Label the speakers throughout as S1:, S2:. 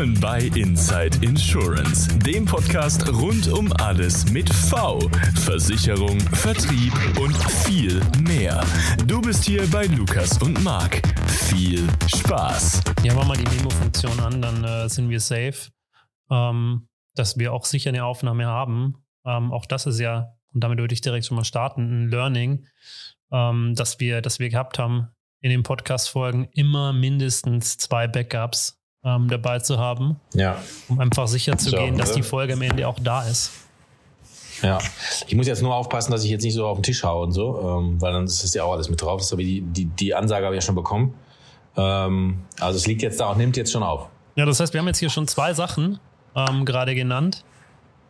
S1: Willkommen bei Inside Insurance, dem Podcast rund um alles mit V, Versicherung, Vertrieb und viel mehr. Du bist hier bei Lukas und Marc. Viel Spaß.
S2: Ja, machen wir die Memo-Funktion an, dann äh, sind wir safe, ähm, dass wir auch sicher eine Aufnahme haben. Ähm, auch das ist ja, und damit würde ich direkt schon mal starten, ein Learning, ähm, dass wir, dass wir gehabt haben, in den Podcast-Folgen immer mindestens zwei Backups ähm, dabei zu haben.
S3: Ja.
S2: Um einfach sicher zu
S3: So,
S2: gehen, dass die Folge am Ende auch da ist.
S3: Ja. Ich muss jetzt nur aufpassen, dass ich jetzt nicht so auf den Tisch haue und so, ähm, weil dann ist es ja auch alles mit drauf. Das habe ich, die, die, die Ansage habe ich ja schon bekommen. Ähm, also es liegt jetzt da und nimmt jetzt schon auf.
S2: Ja, das heißt, wir haben jetzt hier schon zwei Sachen ähm, gerade genannt,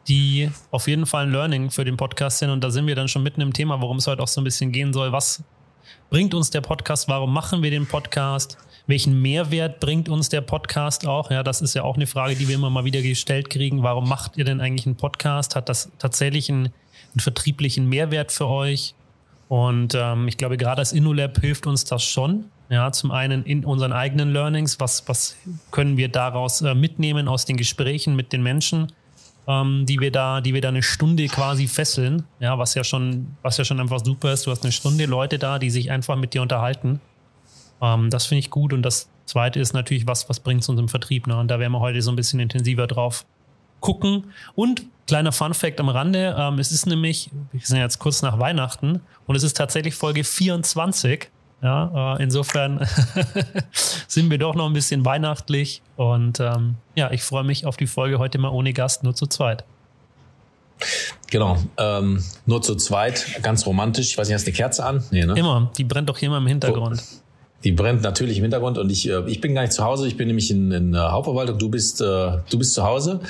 S2: die auf jeden Fall ein Learning für den Podcast sind. Und da sind wir dann schon mitten im Thema, worum es heute auch so ein bisschen gehen soll. Was bringt uns der Podcast? Warum machen wir den Podcast? Welchen Mehrwert bringt uns der Podcast auch? Ja, das ist ja auch eine Frage, die wir immer mal wieder gestellt kriegen. Warum macht ihr denn eigentlich einen Podcast? Hat das tatsächlich einen, einen vertrieblichen Mehrwert für euch? Und ähm, ich glaube, gerade als InnoLab hilft uns das schon. Ja, zum einen in unseren eigenen Learnings, was, was können wir daraus äh, mitnehmen aus den Gesprächen mit den Menschen, ähm, die wir da, die wir da eine Stunde quasi fesseln. Ja, was ja schon, was ja schon einfach super ist. Du hast eine Stunde Leute da, die sich einfach mit dir unterhalten. Ähm, das finde ich gut. Und das zweite ist natürlich, was, was bringt es uns im Vertrieb? Ne? Und da werden wir heute so ein bisschen intensiver drauf gucken. Und kleiner Fun Fact am Rande, ähm, es ist nämlich, wir sind jetzt kurz nach Weihnachten und es ist tatsächlich Folge 24. Ja, äh, insofern sind wir doch noch ein bisschen weihnachtlich und ähm, ja, ich freue mich auf die Folge heute mal ohne Gast, nur zu zweit.
S3: Genau. Ähm, nur zu zweit, ganz romantisch. Ich weiß nicht, hast du eine Kerze an? Nee, ne?
S2: Immer, die brennt doch hier immer im Hintergrund.
S3: Die brennt natürlich im Hintergrund und ich, äh, ich bin gar nicht zu Hause. Ich bin nämlich in, in der Hauptverwaltung. Du bist, äh, du bist zu Hause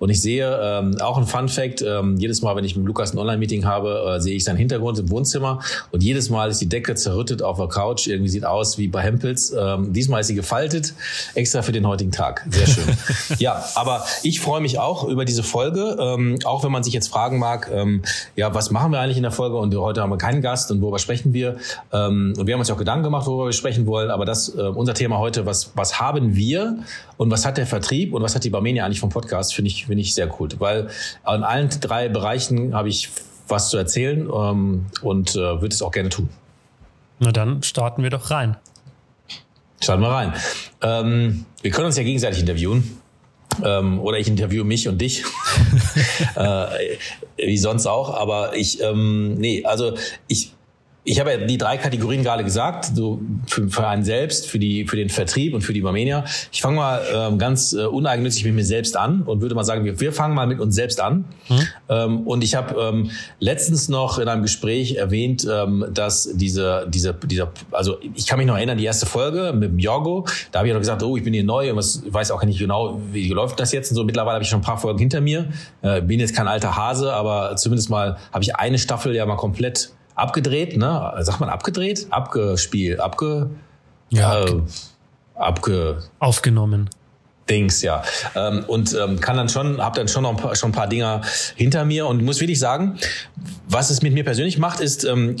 S3: und ich sehe ähm, auch ein Fun Fact. Ähm, jedes Mal, wenn ich mit Lukas ein Online-Meeting habe, äh, sehe ich seinen Hintergrund im Wohnzimmer und jedes Mal ist die Decke zerrüttet auf der Couch. Irgendwie sieht aus wie bei Hempels. Ähm, diesmal ist sie gefaltet, extra für den heutigen Tag. Sehr schön. ja, aber ich freue mich auch über diese Folge, ähm, auch wenn man sich jetzt fragen mag, ähm, ja, was machen wir eigentlich in der Folge? Und heute haben wir keinen Gast und worüber sprechen wir? Ähm, und wir haben uns ja auch Gedanken gemacht, worüber wir sprechen wollen. Aber das äh, unser Thema heute, was was haben wir und was hat der Vertrieb und was hat die Barmenia eigentlich vom Podcast? Finde ich finde ich sehr cool, weil in allen drei Bereichen habe ich was zu erzählen ähm, und äh, würde es auch gerne tun.
S2: Na dann starten wir doch rein.
S3: Schauen wir rein. Ähm, wir können uns ja gegenseitig interviewen. Ähm, oder ich interviewe mich und dich. äh, wie sonst auch. Aber ich, ähm, nee, also ich, ich habe ja die drei Kategorien gerade gesagt, so für, für einen selbst, für die für den Vertrieb und für die Barmenia. Ich fange mal ähm, ganz äh, uneigennützig mit mir selbst an und würde mal sagen, wir, wir fangen mal mit uns selbst an.
S2: Mhm.
S3: Ähm, und ich habe ähm, letztens noch in einem Gespräch erwähnt, ähm, dass diese diese dieser also ich kann mich noch erinnern die erste Folge mit dem Jorgo, da habe ich noch gesagt, oh ich bin hier neu und was weiß auch nicht genau wie läuft das jetzt und so. Mittlerweile habe ich schon ein paar Folgen hinter mir, äh, bin jetzt kein alter Hase, aber zumindest mal habe ich eine Staffel ja mal komplett abgedreht, ne? Sagt man abgedreht? Abgespielt, abge...
S2: Ja,
S3: äh, abge...
S2: Aufgenommen.
S3: Dings, ja. Ähm, und ähm, kann dann schon, hab dann schon noch ein paar, schon ein paar Dinger hinter mir und muss wirklich sagen, was es mit mir persönlich macht, ist, ähm,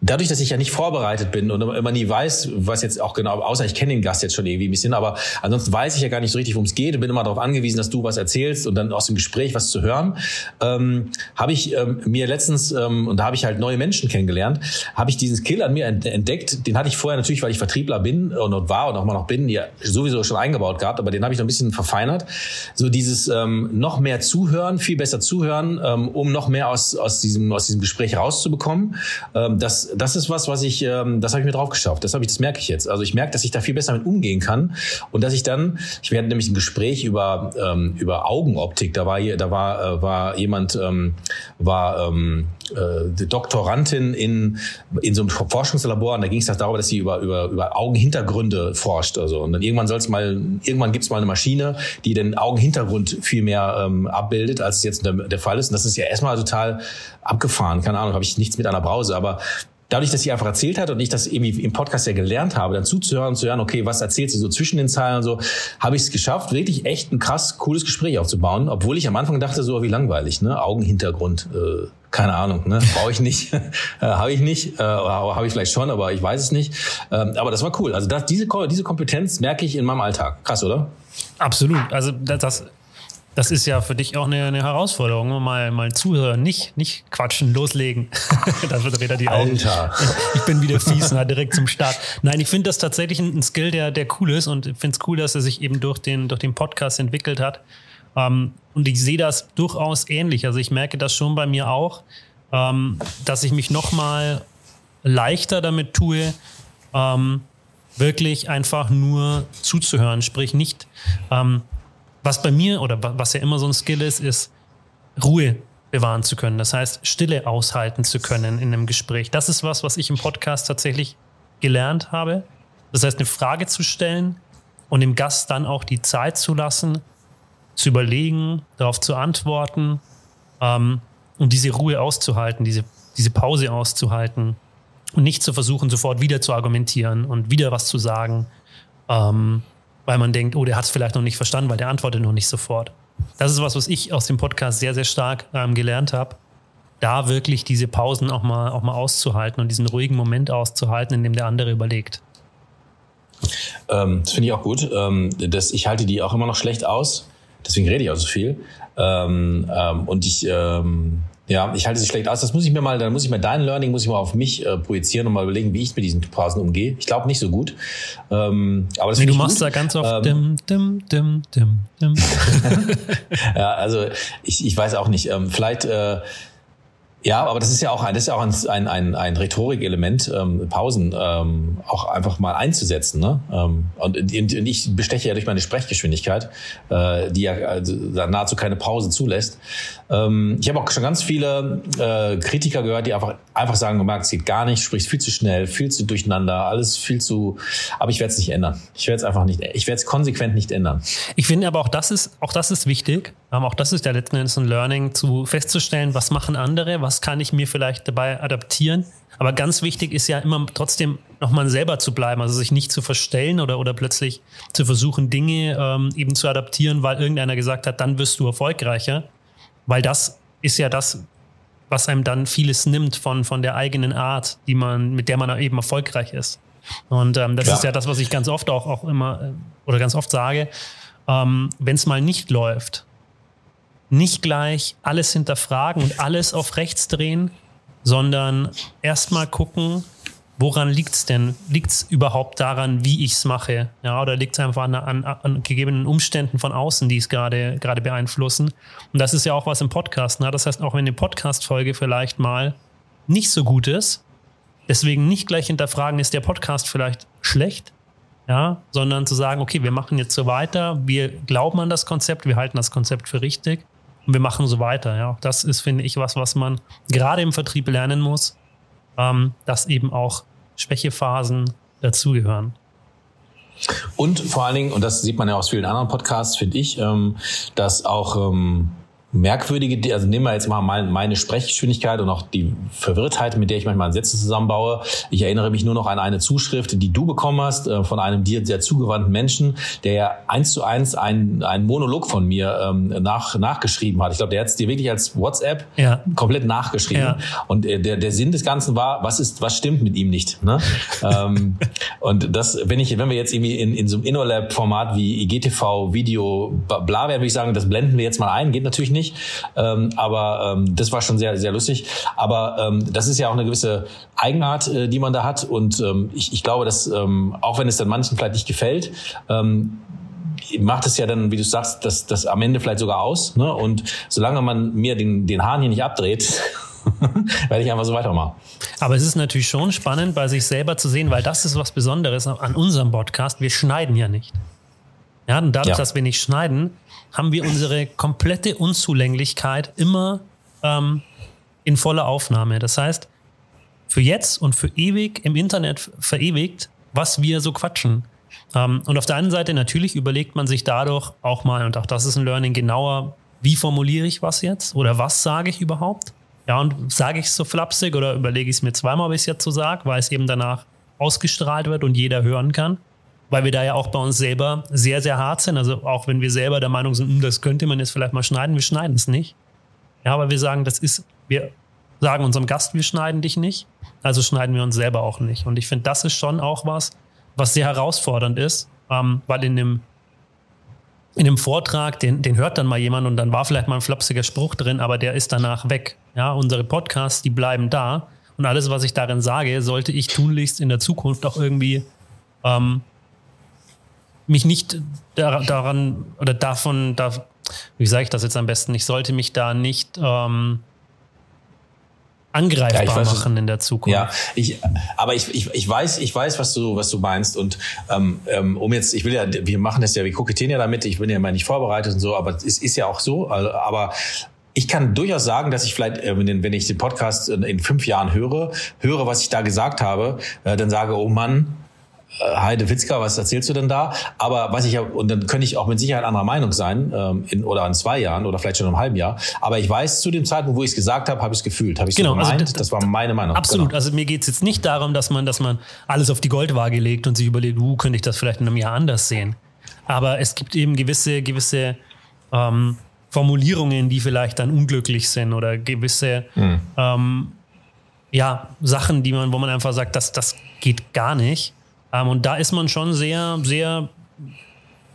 S3: dadurch, dass ich ja nicht vorbereitet bin und immer nie weiß, was jetzt auch genau, außer ich kenne den Gast jetzt schon irgendwie ein bisschen, aber ansonsten weiß ich ja gar nicht so richtig, worum es geht und bin immer darauf angewiesen, dass du was erzählst und dann aus dem Gespräch was zu hören, ähm, habe ich ähm, mir letztens, ähm, und da habe ich halt neue Menschen kennengelernt, habe ich diesen Skill an mir ent- entdeckt, den hatte ich vorher natürlich, weil ich Vertriebler bin und, und war und auch mal noch bin, ja sowieso schon eingebaut gehabt, aber den habe ich noch ein bisschen verfeinert. So dieses ähm, noch mehr zuhören, viel besser zuhören, ähm, um noch mehr aus, aus, diesem, aus diesem Gespräch rauszubekommen. Ähm, das, das ist was, was ich, ähm, das habe ich mir drauf geschafft. Das habe ich, das merke ich jetzt. Also ich merke, dass ich da viel besser mit umgehen kann und dass ich dann, ich werde nämlich ein Gespräch über ähm, über Augenoptik. Da war da war äh, war jemand, ähm, war ähm, äh, Doktorandin in in so einem Forschungslabor und da ging es darüber, dass sie über über über Augenhintergründe forscht. Also und dann irgendwann soll es mal, irgendwann gibt es mal eine Maschine, die den Augenhintergrund viel mehr ähm, abbildet, als es jetzt der, der Fall ist. Und das ist ja erstmal total abgefahren. Keine Ahnung, habe ich nichts mit einer Brause, aber dadurch, dass sie einfach erzählt hat und ich das irgendwie im Podcast ja gelernt habe, dann zuzuhören zu hören, okay, was erzählt sie so zwischen den Zeilen und so, habe ich es geschafft, wirklich echt ein krass cooles Gespräch aufzubauen, obwohl ich am Anfang dachte, so wie langweilig, ne? Augenhintergrund. Äh, keine Ahnung, ne? Brauche ich nicht, äh, habe ich nicht, äh, habe ich vielleicht schon, aber ich weiß es nicht. Ähm, aber das war cool. Also das, diese, diese Kompetenz merke ich in meinem Alltag. Krass, oder?
S2: Absolut. Also das, das ist ja für dich auch eine, eine Herausforderung. Mal, mal zuhören, nicht, nicht quatschen, loslegen. da wird wieder die Augen. Alter. Ich bin wieder fies, na, direkt zum Start. Nein, ich finde das tatsächlich ein Skill, der, der cool ist und ich finde es cool, dass er sich eben durch den, durch den Podcast entwickelt hat. Ähm, und ich sehe das durchaus ähnlich. Also ich merke das schon bei mir auch, ähm, dass ich mich noch mal leichter damit tue, ähm, wirklich einfach nur zuzuhören. Sprich nicht, ähm, was bei mir oder was ja immer so ein Skill ist, ist Ruhe bewahren zu können. Das heißt, Stille aushalten zu können in einem Gespräch. Das ist was, was ich im Podcast tatsächlich gelernt habe. Das heißt, eine Frage zu stellen und dem Gast dann auch die Zeit zu lassen, zu überlegen, darauf zu antworten ähm, und diese Ruhe auszuhalten, diese, diese Pause auszuhalten und nicht zu versuchen, sofort wieder zu argumentieren und wieder was zu sagen, ähm, weil man denkt, oh, der hat es vielleicht noch nicht verstanden, weil der antwortet noch nicht sofort. Das ist was, was ich aus dem Podcast sehr, sehr stark ähm, gelernt habe, da wirklich diese Pausen auch mal, auch mal auszuhalten und diesen ruhigen Moment auszuhalten, in dem der andere überlegt.
S3: Ähm, das finde ich auch gut. Ähm, das, ich halte die auch immer noch schlecht aus. Deswegen rede ich auch so viel. Ähm, ähm, und ich, ähm, ja, ich halte sie schlecht aus. Das muss ich mir mal, dann muss ich mal dein Learning, muss ich mal auf mich äh, projizieren und mal überlegen, wie ich mit diesen Pausen umgehe. Ich glaube nicht so gut. Ähm, aber das
S2: nee, du machst gut. da ganz oft ähm, dim, dim, dim, dim, dim.
S3: ja, also ich, ich weiß auch nicht. Ähm, vielleicht äh, ja, aber das ist ja auch ein, das ist ja auch ein, ein, ein, Rhetorikelement, ähm, Pausen ähm, auch einfach mal einzusetzen. Ne? Ähm, und, und ich besteche ja durch meine Sprechgeschwindigkeit, äh, die ja also nahezu keine Pause zulässt. Ähm, ich habe auch schon ganz viele äh, Kritiker gehört, die einfach einfach sagen, es geht gar nicht, sprichst viel zu schnell, viel zu durcheinander, alles viel zu. Aber ich werde es nicht ändern. Ich werde es einfach nicht. Ich werde es konsequent nicht ändern.
S2: Ich finde aber auch das ist auch das ist wichtig. auch das ist ja letzten Endes ein Learning, zu festzustellen, was machen andere, was kann ich mir vielleicht dabei adaptieren. Aber ganz wichtig ist ja immer trotzdem nochmal selber zu bleiben, also sich nicht zu verstellen oder, oder plötzlich zu versuchen, Dinge ähm, eben zu adaptieren, weil irgendeiner gesagt hat, dann wirst du erfolgreicher. Weil das ist ja das, was einem dann vieles nimmt von, von der eigenen Art, die man, mit der man eben erfolgreich ist. Und ähm, das Klar. ist ja das, was ich ganz oft auch, auch immer äh, oder ganz oft sage. Ähm, Wenn es mal nicht läuft, nicht gleich alles hinterfragen und alles auf rechts drehen, sondern erstmal gucken, woran liegt es denn? Liegt es überhaupt daran, wie ich es mache? Ja, oder liegt es einfach an, an, an, gegebenen Umständen von außen, die es gerade beeinflussen? Und das ist ja auch was im Podcast. Ne? Das heißt, auch wenn eine Podcast-Folge vielleicht mal nicht so gut ist, deswegen nicht gleich hinterfragen, ist der Podcast vielleicht schlecht? Ja, sondern zu sagen, okay, wir machen jetzt so weiter, wir glauben an das Konzept, wir halten das Konzept für richtig und wir machen so weiter. Ja, das ist, finde ich, was, was man gerade im Vertrieb lernen muss, ähm, dass eben auch Schwächephasen dazugehören.
S3: Und vor allen Dingen, und das sieht man ja aus vielen anderen Podcasts, finde ich, ähm, dass auch ähm, merkwürdige, also nehmen wir jetzt mal meine Sprechgeschwindigkeit und auch die Verwirrtheit, mit der ich manchmal Sätze zusammenbaue. Ich erinnere mich nur noch an eine Zuschrift, die du bekommen hast äh, von einem dir sehr zugewandten Menschen, der ja eins zu eins einen, einen Monolog von mir ähm, nach, nachgeschrieben hat. Ich glaube, der hat es dir wirklich als WhatsApp ja. komplett nachgeschrieben. Ja. Und äh, der, der Sinn des Ganzen war, was ist, was stimmt mit ihm nicht? Ne? ähm, und das, wenn ich, wenn wir jetzt irgendwie in, in so einem InnoLab-Format wie IGTV, Video, bla, bla, würde ich sagen, das blenden wir jetzt mal ein, geht natürlich nicht nicht. Ähm, aber ähm, das war schon sehr, sehr lustig. Aber ähm, das ist ja auch eine gewisse Eigenart, äh, die man da hat. Und ähm, ich, ich glaube, dass ähm, auch wenn es dann manchen vielleicht nicht gefällt, ähm, macht es ja dann, wie du sagst, das, das am Ende vielleicht sogar aus. Ne? Und solange man mir den, den Hahn hier nicht abdreht, werde ich einfach so weitermachen.
S2: Aber es ist natürlich schon spannend, bei sich selber zu sehen, weil das ist was Besonderes an unserem Podcast. Wir schneiden ja nicht. Ja, und dadurch, ja. dass wir nicht schneiden, haben wir unsere komplette Unzulänglichkeit immer ähm, in voller Aufnahme. Das heißt, für jetzt und für ewig im Internet verewigt, was wir so quatschen. Ähm, und auf der einen Seite natürlich überlegt man sich dadurch auch mal, und auch das ist ein Learning, genauer, wie formuliere ich was jetzt oder was sage ich überhaupt? Ja, und sage ich es so flapsig oder überlege ich es mir zweimal, bis ich jetzt so sage, weil es eben danach ausgestrahlt wird und jeder hören kann weil wir da ja auch bei uns selber sehr, sehr hart sind. Also auch wenn wir selber der Meinung sind, hm, das könnte man jetzt vielleicht mal schneiden, wir schneiden es nicht. Ja, aber wir sagen, das ist, wir sagen unserem Gast, wir schneiden dich nicht. Also schneiden wir uns selber auch nicht. Und ich finde, das ist schon auch was, was sehr herausfordernd ist, ähm, weil in dem, in dem Vortrag, den, den hört dann mal jemand und dann war vielleicht mal ein flapsiger Spruch drin, aber der ist danach weg. Ja, unsere Podcasts, die bleiben da. Und alles, was ich darin sage, sollte ich tunlichst in der Zukunft auch irgendwie ähm, mich nicht daran oder davon, da, wie sage ich das jetzt am besten, ich sollte mich da nicht ähm, angreifbar ja, weiß, machen in der Zukunft.
S3: Ja, ich, aber ich, ich, ich weiß, ich weiß, was du, was du meinst. Und ähm, ähm um jetzt, ich will ja, wir machen das ja, wir kokettieren ja damit, ich bin ja mal nicht vorbereitet und so, aber es ist ja auch so. Also, aber ich kann durchaus sagen, dass ich vielleicht, äh, wenn ich den Podcast in fünf Jahren höre, höre, was ich da gesagt habe, äh, dann sage, oh Mann, Heide Witzka, was erzählst du denn da? Aber was ich ja, und dann könnte ich auch mit Sicherheit anderer Meinung sein, ähm, in, oder in zwei Jahren oder vielleicht schon in einem halben Jahr. Aber ich weiß, zu dem Zeitpunkt, wo ich es gesagt habe, habe ich es gefühlt, habe ich es
S2: genau,
S3: so
S2: also
S3: gemeint.
S2: Also,
S3: das war meine Meinung.
S2: Absolut. Genau. Also mir geht es jetzt nicht darum, dass man, dass man alles auf die Goldwaage legt und sich überlegt, uh, könnte ich das vielleicht in einem Jahr anders sehen. Aber es gibt eben gewisse, gewisse ähm, Formulierungen, die vielleicht dann unglücklich sind oder gewisse hm. ähm, ja, Sachen, die man, wo man einfach sagt, das, das geht gar nicht. Ähm, und da ist man schon sehr, sehr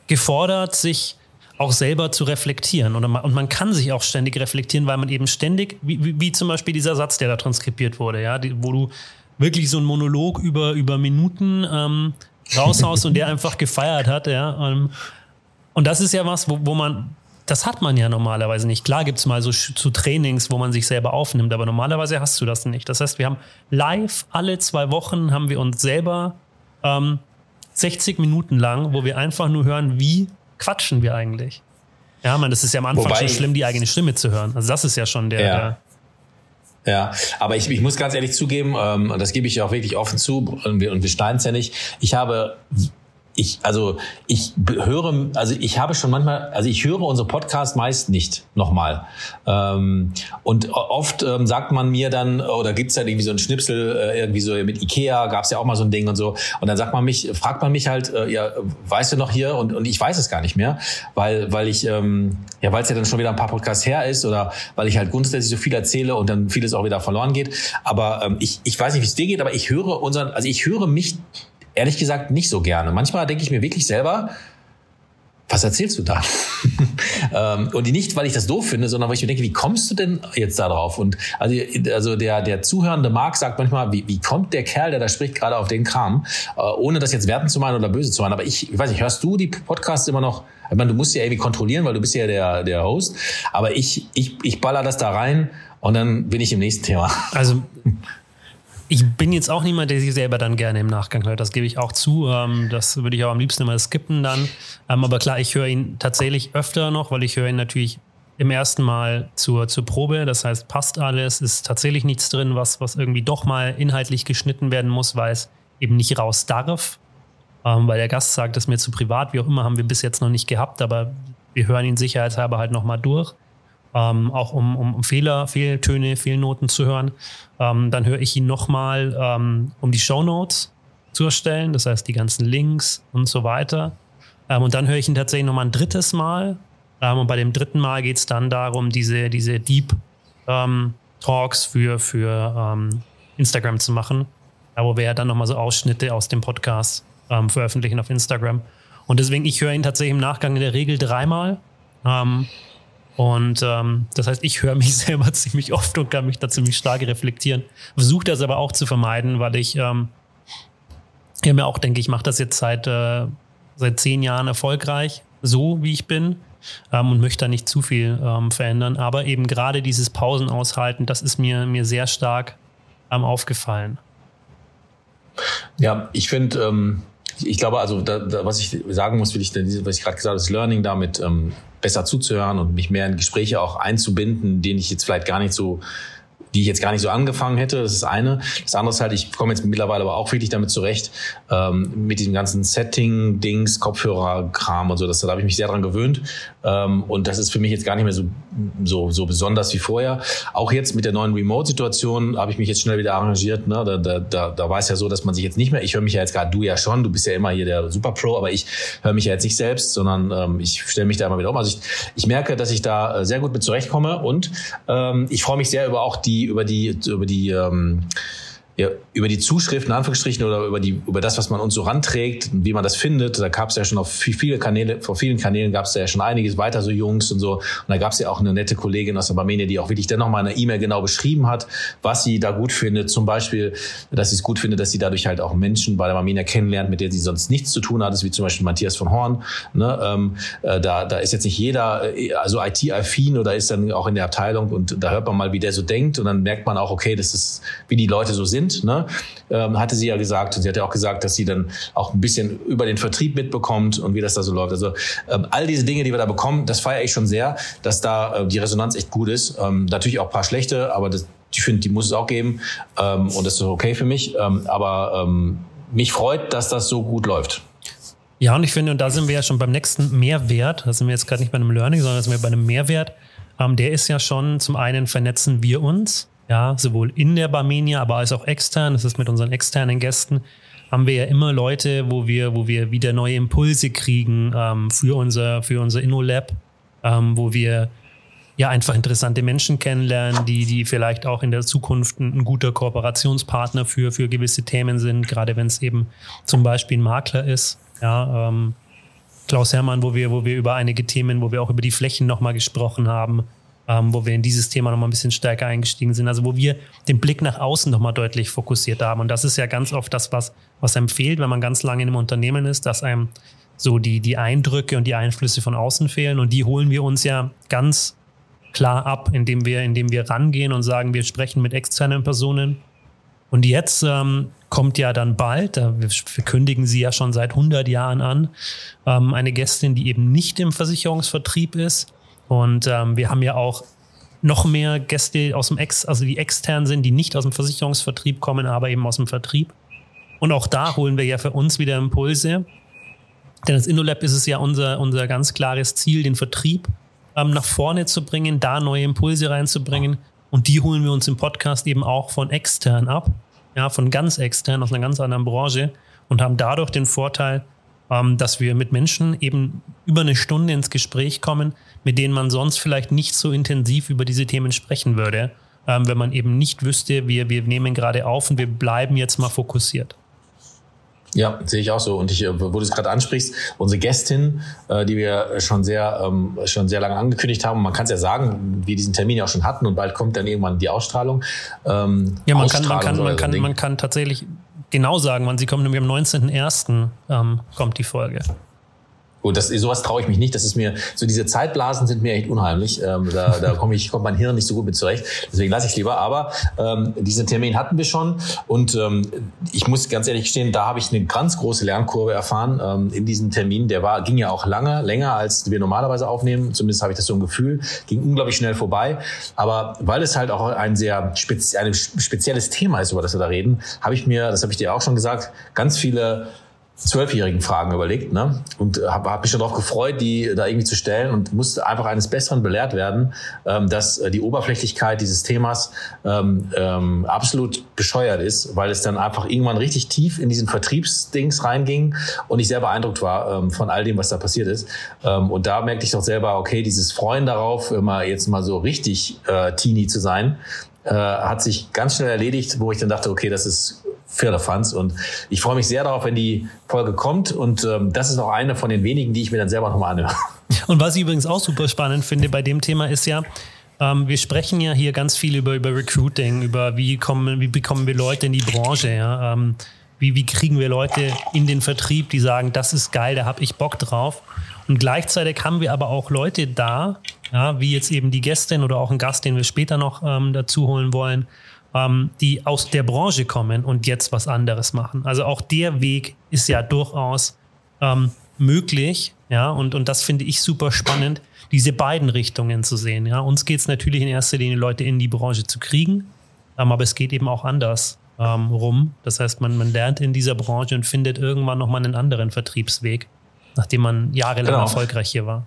S2: gefordert, sich auch selber zu reflektieren. Und man, und man kann sich auch ständig reflektieren, weil man eben ständig, wie, wie, wie zum Beispiel dieser Satz, der da transkribiert wurde, ja, die, wo du wirklich so einen Monolog über, über Minuten ähm, raushaust und der einfach gefeiert hat, ja. Ähm, und das ist ja was, wo, wo man, das hat man ja normalerweise nicht. Klar gibt es mal so zu Trainings, wo man sich selber aufnimmt, aber normalerweise hast du das nicht. Das heißt, wir haben live alle zwei Wochen haben wir uns selber ähm, 60 Minuten lang, wo wir einfach nur hören, wie quatschen wir eigentlich. Ja, man, das ist ja am Anfang Wobei schon schlimm, die eigene Stimme zu hören. Also das ist ja schon der.
S3: Ja.
S2: der
S3: ja, aber ich, ich muss ganz ehrlich zugeben, ähm, und das gebe ich auch wirklich offen zu, und wir, und wir schneiden es ja nicht, ich habe ich, also ich höre, also ich habe schon manchmal, also ich höre unsere Podcast meist nicht nochmal. Ähm, und oft ähm, sagt man mir dann, oder gibt's halt irgendwie so ein Schnipsel, äh, irgendwie so mit Ikea, gab's ja auch mal so ein Ding und so. Und dann sagt man mich, fragt man mich halt, äh, ja, weißt du noch hier? Und, und ich weiß es gar nicht mehr, weil, weil ich, ähm, ja, weil es ja dann schon wieder ein paar Podcasts her ist oder weil ich halt grundsätzlich so viel erzähle und dann vieles auch wieder verloren geht. Aber ähm, ich, ich weiß nicht, wie es dir geht, aber ich höre unseren, also ich höre mich ehrlich gesagt nicht so gerne. Manchmal denke ich mir wirklich selber, was erzählst du da? ähm, und nicht, weil ich das doof finde, sondern weil ich mir denke, wie kommst du denn jetzt da drauf? Und also, also der, der zuhörende Marc sagt manchmal, wie, wie kommt der Kerl, der da spricht, gerade auf den Kram, äh, ohne das jetzt werten zu meinen oder böse zu meinen. Aber ich, ich weiß nicht, hörst du die Podcasts immer noch? Ich meine, du musst ja irgendwie kontrollieren, weil du bist ja der, der Host. Aber ich, ich, ich baller das da rein und dann bin ich im nächsten Thema.
S2: Also ich bin jetzt auch niemand, der sich selber dann gerne im Nachgang hört. Das gebe ich auch zu. Ähm, das würde ich auch am liebsten immer skippen dann. Ähm, aber klar, ich höre ihn tatsächlich öfter noch, weil ich höre ihn natürlich im ersten Mal zur, zur Probe. Das heißt, passt alles, ist tatsächlich nichts drin, was, was irgendwie doch mal inhaltlich geschnitten werden muss, weil es eben nicht raus darf. Ähm, weil der Gast sagt, das ist mir zu privat, wie auch immer, haben wir bis jetzt noch nicht gehabt, aber wir hören ihn sicherheitshalber halt nochmal durch ähm, auch um, um Fehler, Fehltöne, Fehlnoten zu hören. Ähm, dann höre ich ihn nochmal, ähm, um die Show Notes zu erstellen, das heißt die ganzen Links und so weiter. Ähm, und dann höre ich ihn tatsächlich nochmal ein drittes Mal. Ähm, und bei dem dritten Mal geht es dann darum, diese, diese Deep ähm, Talks für, für Instagram zu machen, da wo wir ja dann nochmal so Ausschnitte aus dem Podcast veröffentlichen auf Instagram. Und deswegen, ich höre ihn tatsächlich im Nachgang in der Regel dreimal. Ähm, und ähm, das heißt, ich höre mich selber ziemlich oft und kann mich da ziemlich stark reflektieren. Versuche das aber auch zu vermeiden, weil ich ähm, ja mir auch denke, ich mache das jetzt seit, äh, seit zehn Jahren erfolgreich, so wie ich bin. Ähm, und möchte da nicht zu viel ähm, verändern. Aber eben gerade dieses Pausen aushalten, das ist mir, mir sehr stark ähm, aufgefallen.
S3: Ja, ich finde, ähm, ich glaube, also da, da, was ich sagen muss, will ich, was ich gerade gesagt habe, das Learning damit ähm, besser zuzuhören und mich mehr in Gespräche auch einzubinden, denen ich jetzt vielleicht gar nicht so die ich jetzt gar nicht so angefangen hätte. Das ist eine. Das andere ist halt, ich komme jetzt mittlerweile aber auch wirklich damit zurecht, ähm, mit diesem ganzen Setting-Dings, Kopfhörer-Kram und so. Das, da habe ich mich sehr dran gewöhnt. Ähm, und das ist für mich jetzt gar nicht mehr so, so, so besonders wie vorher. Auch jetzt mit der neuen Remote-Situation habe ich mich jetzt schnell wieder arrangiert. Ne? Da, da, da, da war es ja so, dass man sich jetzt nicht mehr, ich höre mich ja jetzt gerade, du ja schon, du bist ja immer hier der Super Pro, aber ich höre mich ja jetzt nicht selbst, sondern ähm, ich stelle mich da immer wieder um. Also ich, ich merke, dass ich da äh, sehr gut mit zurechtkomme und ähm, ich freue mich sehr über auch die über die, über die, ähm, ja, über die Zuschriften, Anführungsstrichen, oder über die, über das, was man uns so ranträgt, wie man das findet, da gab es ja schon auf viele Kanäle, vor vielen Kanälen gab es ja schon einiges weiter so Jungs und so. Und da gab es ja auch eine nette Kollegin aus der Barmenia, die auch wirklich dann nochmal eine E-Mail genau beschrieben hat, was sie da gut findet. Zum Beispiel, dass sie es gut findet, dass sie dadurch halt auch Menschen bei der Barmenia kennenlernt, mit denen sie sonst nichts zu tun hat, wie zum Beispiel Matthias von Horn. Ne? Ähm, äh, da, da ist jetzt nicht jeder, äh, also IT-affin oder ist dann auch in der Abteilung und da hört man mal, wie der so denkt und dann merkt man auch, okay, das ist, wie die Leute so sind. Ne? ähm, hatte sie ja gesagt. Und sie hat ja auch gesagt, dass sie dann auch ein bisschen über den Vertrieb mitbekommt und wie das da so läuft. Also ähm, all diese Dinge, die wir da bekommen, das feiere ich schon sehr, dass da äh, die Resonanz echt gut ist. Ähm, natürlich auch paar schlechte, aber das, ich finde, die muss es auch geben. Ähm, und das ist okay für mich. Ähm, aber ähm, mich freut, dass das so gut läuft.
S2: Ja, und ich finde, und da sind wir ja schon beim nächsten Mehrwert, da sind wir jetzt gerade nicht bei einem Learning, sondern da sind wir bei einem Mehrwert. Ähm, der ist ja schon, zum einen vernetzen wir uns, ja, sowohl in der Barmenia, aber als auch extern. Das ist mit unseren externen Gästen haben wir ja immer Leute, wo wir, wo wir wieder neue Impulse kriegen ähm, für unser, für unser InnoLab, ähm, wo wir ja einfach interessante Menschen kennenlernen, die, die vielleicht auch in der Zukunft ein, ein guter Kooperationspartner für, für gewisse Themen sind, gerade wenn es eben zum Beispiel ein Makler ist. Ja, ähm, Klaus Hermann, wo wir, wo wir über einige Themen, wo wir auch über die Flächen nochmal gesprochen haben, ähm, wo wir in dieses Thema nochmal ein bisschen stärker eingestiegen sind. Also wo wir den Blick nach außen nochmal deutlich fokussiert haben. Und das ist ja ganz oft das, was, was einem fehlt, wenn man ganz lange in einem Unternehmen ist, dass einem so die, die Eindrücke und die Einflüsse von außen fehlen. Und die holen wir uns ja ganz klar ab, indem wir, indem wir rangehen und sagen, wir sprechen mit externen Personen. Und jetzt ähm, kommt ja dann bald, wir, wir kündigen sie ja schon seit 100 Jahren an, ähm, eine Gästin, die eben nicht im Versicherungsvertrieb ist, und ähm, wir haben ja auch noch mehr Gäste aus dem Ex, also die extern sind, die nicht aus dem Versicherungsvertrieb kommen, aber eben aus dem Vertrieb. Und auch da holen wir ja für uns wieder Impulse. Denn als InnoLab ist es ja unser, unser ganz klares Ziel, den Vertrieb ähm, nach vorne zu bringen, da neue Impulse reinzubringen. Und die holen wir uns im Podcast eben auch von extern ab. Ja, von ganz extern, aus einer ganz anderen Branche. Und haben dadurch den Vorteil, ähm, dass wir mit Menschen eben über eine Stunde ins Gespräch kommen, mit denen man sonst vielleicht nicht so intensiv über diese Themen sprechen würde, ähm, wenn man eben nicht wüsste, wir, wir nehmen gerade auf und wir bleiben jetzt mal fokussiert.
S3: Ja, sehe ich auch so. Und ich, äh, wo du es gerade ansprichst, unsere Gästin, äh, die wir schon sehr, ähm, schon sehr lange angekündigt haben, man kann es ja sagen, wir diesen Termin ja auch schon hatten und bald kommt dann irgendwann die Ausstrahlung.
S2: Ähm, ja, man kann, man kann, man kann, man kann tatsächlich genau sagen, wann sie kommt, nämlich am 19.01. Ähm, kommt die Folge.
S3: Gut, das, sowas traue ich mich nicht. Das ist mir, so diese Zeitblasen sind mir echt unheimlich. Ähm, da da komme ich, kommt mein Hirn nicht so gut mit zurecht. Deswegen lasse ich lieber. Aber ähm, diesen Termin hatten wir schon. Und ähm, ich muss ganz ehrlich gestehen, da habe ich eine ganz große Lernkurve erfahren ähm, in diesem Termin. Der war, ging ja auch lange, länger als wir normalerweise aufnehmen. Zumindest habe ich das so ein Gefühl. Ging unglaublich schnell vorbei. Aber weil es halt auch ein sehr spezi ein spezielles Thema ist, über das wir da reden, habe ich mir, das habe ich dir auch schon gesagt, ganz viele zwölfjährigen Fragen überlegt ne? und habe hab mich schon darauf gefreut, die da irgendwie zu stellen und musste einfach eines Besseren belehrt werden, ähm, dass äh, die Oberflächlichkeit dieses Themas ähm, ähm, absolut bescheuert ist, weil es dann einfach irgendwann richtig tief in diesen Vertriebsdings reinging und ich sehr beeindruckt war ähm, von all dem, was da passiert ist. Ähm, und da merkte ich doch selber, okay, dieses Freuen darauf, immer jetzt mal so richtig äh, Teenie zu sein, äh, hat sich ganz schnell erledigt, wo ich dann dachte, okay, das ist Firlefanz. Und ich freue mich sehr darauf, wenn die Folge kommt. Und ähm, das ist auch eine von den wenigen, die ich mir dann selber nochmal anhöre.
S2: Und was ich übrigens auch super spannend finde bei dem Thema ist ja, ähm, wir sprechen ja hier ganz viel über, über Recruiting, über wie, kommen, wie bekommen wir Leute in die Branche. Ja? Ähm, wie, wie kriegen wir Leute in den Vertrieb, die sagen, das ist geil, da habe ich Bock drauf. Und gleichzeitig haben wir aber auch Leute da, ja, wie jetzt eben die Gästin oder auch ein Gast, den wir später noch ähm, dazu holen wollen, ähm, die aus der Branche kommen und jetzt was anderes machen. Also auch der Weg ist ja durchaus ähm, möglich, ja, und, und das finde ich super spannend, diese beiden Richtungen zu sehen. Ja, uns geht es natürlich in erster Linie, Leute in die Branche zu kriegen, ähm, aber es geht eben auch anders ähm, rum. Das heißt, man, man lernt in dieser Branche und findet irgendwann nochmal einen anderen Vertriebsweg, nachdem man jahrelang genau. erfolgreich hier war.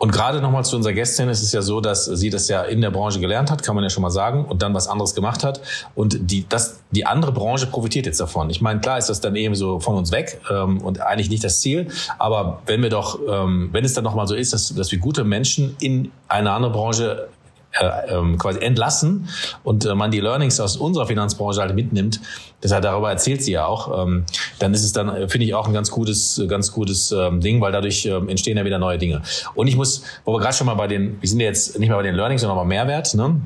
S3: Und gerade nochmal zu unserer Gästin ist es ja so, dass sie das ja in der Branche gelernt hat, kann man ja schon mal sagen, und dann was anderes gemacht hat. Und die, das, die andere Branche profitiert jetzt davon. Ich meine, klar ist das dann eben so von uns weg ähm, und eigentlich nicht das Ziel. Aber wenn wir doch, ähm, wenn es dann nochmal so ist, dass, dass wir gute Menschen in eine andere Branche äh, ähm, quasi entlassen und äh, man die Learnings aus unserer Finanzbranche halt mitnimmt, deshalb darüber erzählt sie ja auch, ähm, dann ist es dann, äh, finde ich, auch ein ganz gutes, ganz gutes ähm, Ding, weil dadurch entstehen ja wieder neue Dinge. Und ich muss, wo wir gerade schon mal bei den, wir sind ja jetzt nicht mehr bei den Learnings, sondern bei Mehrwert, ne?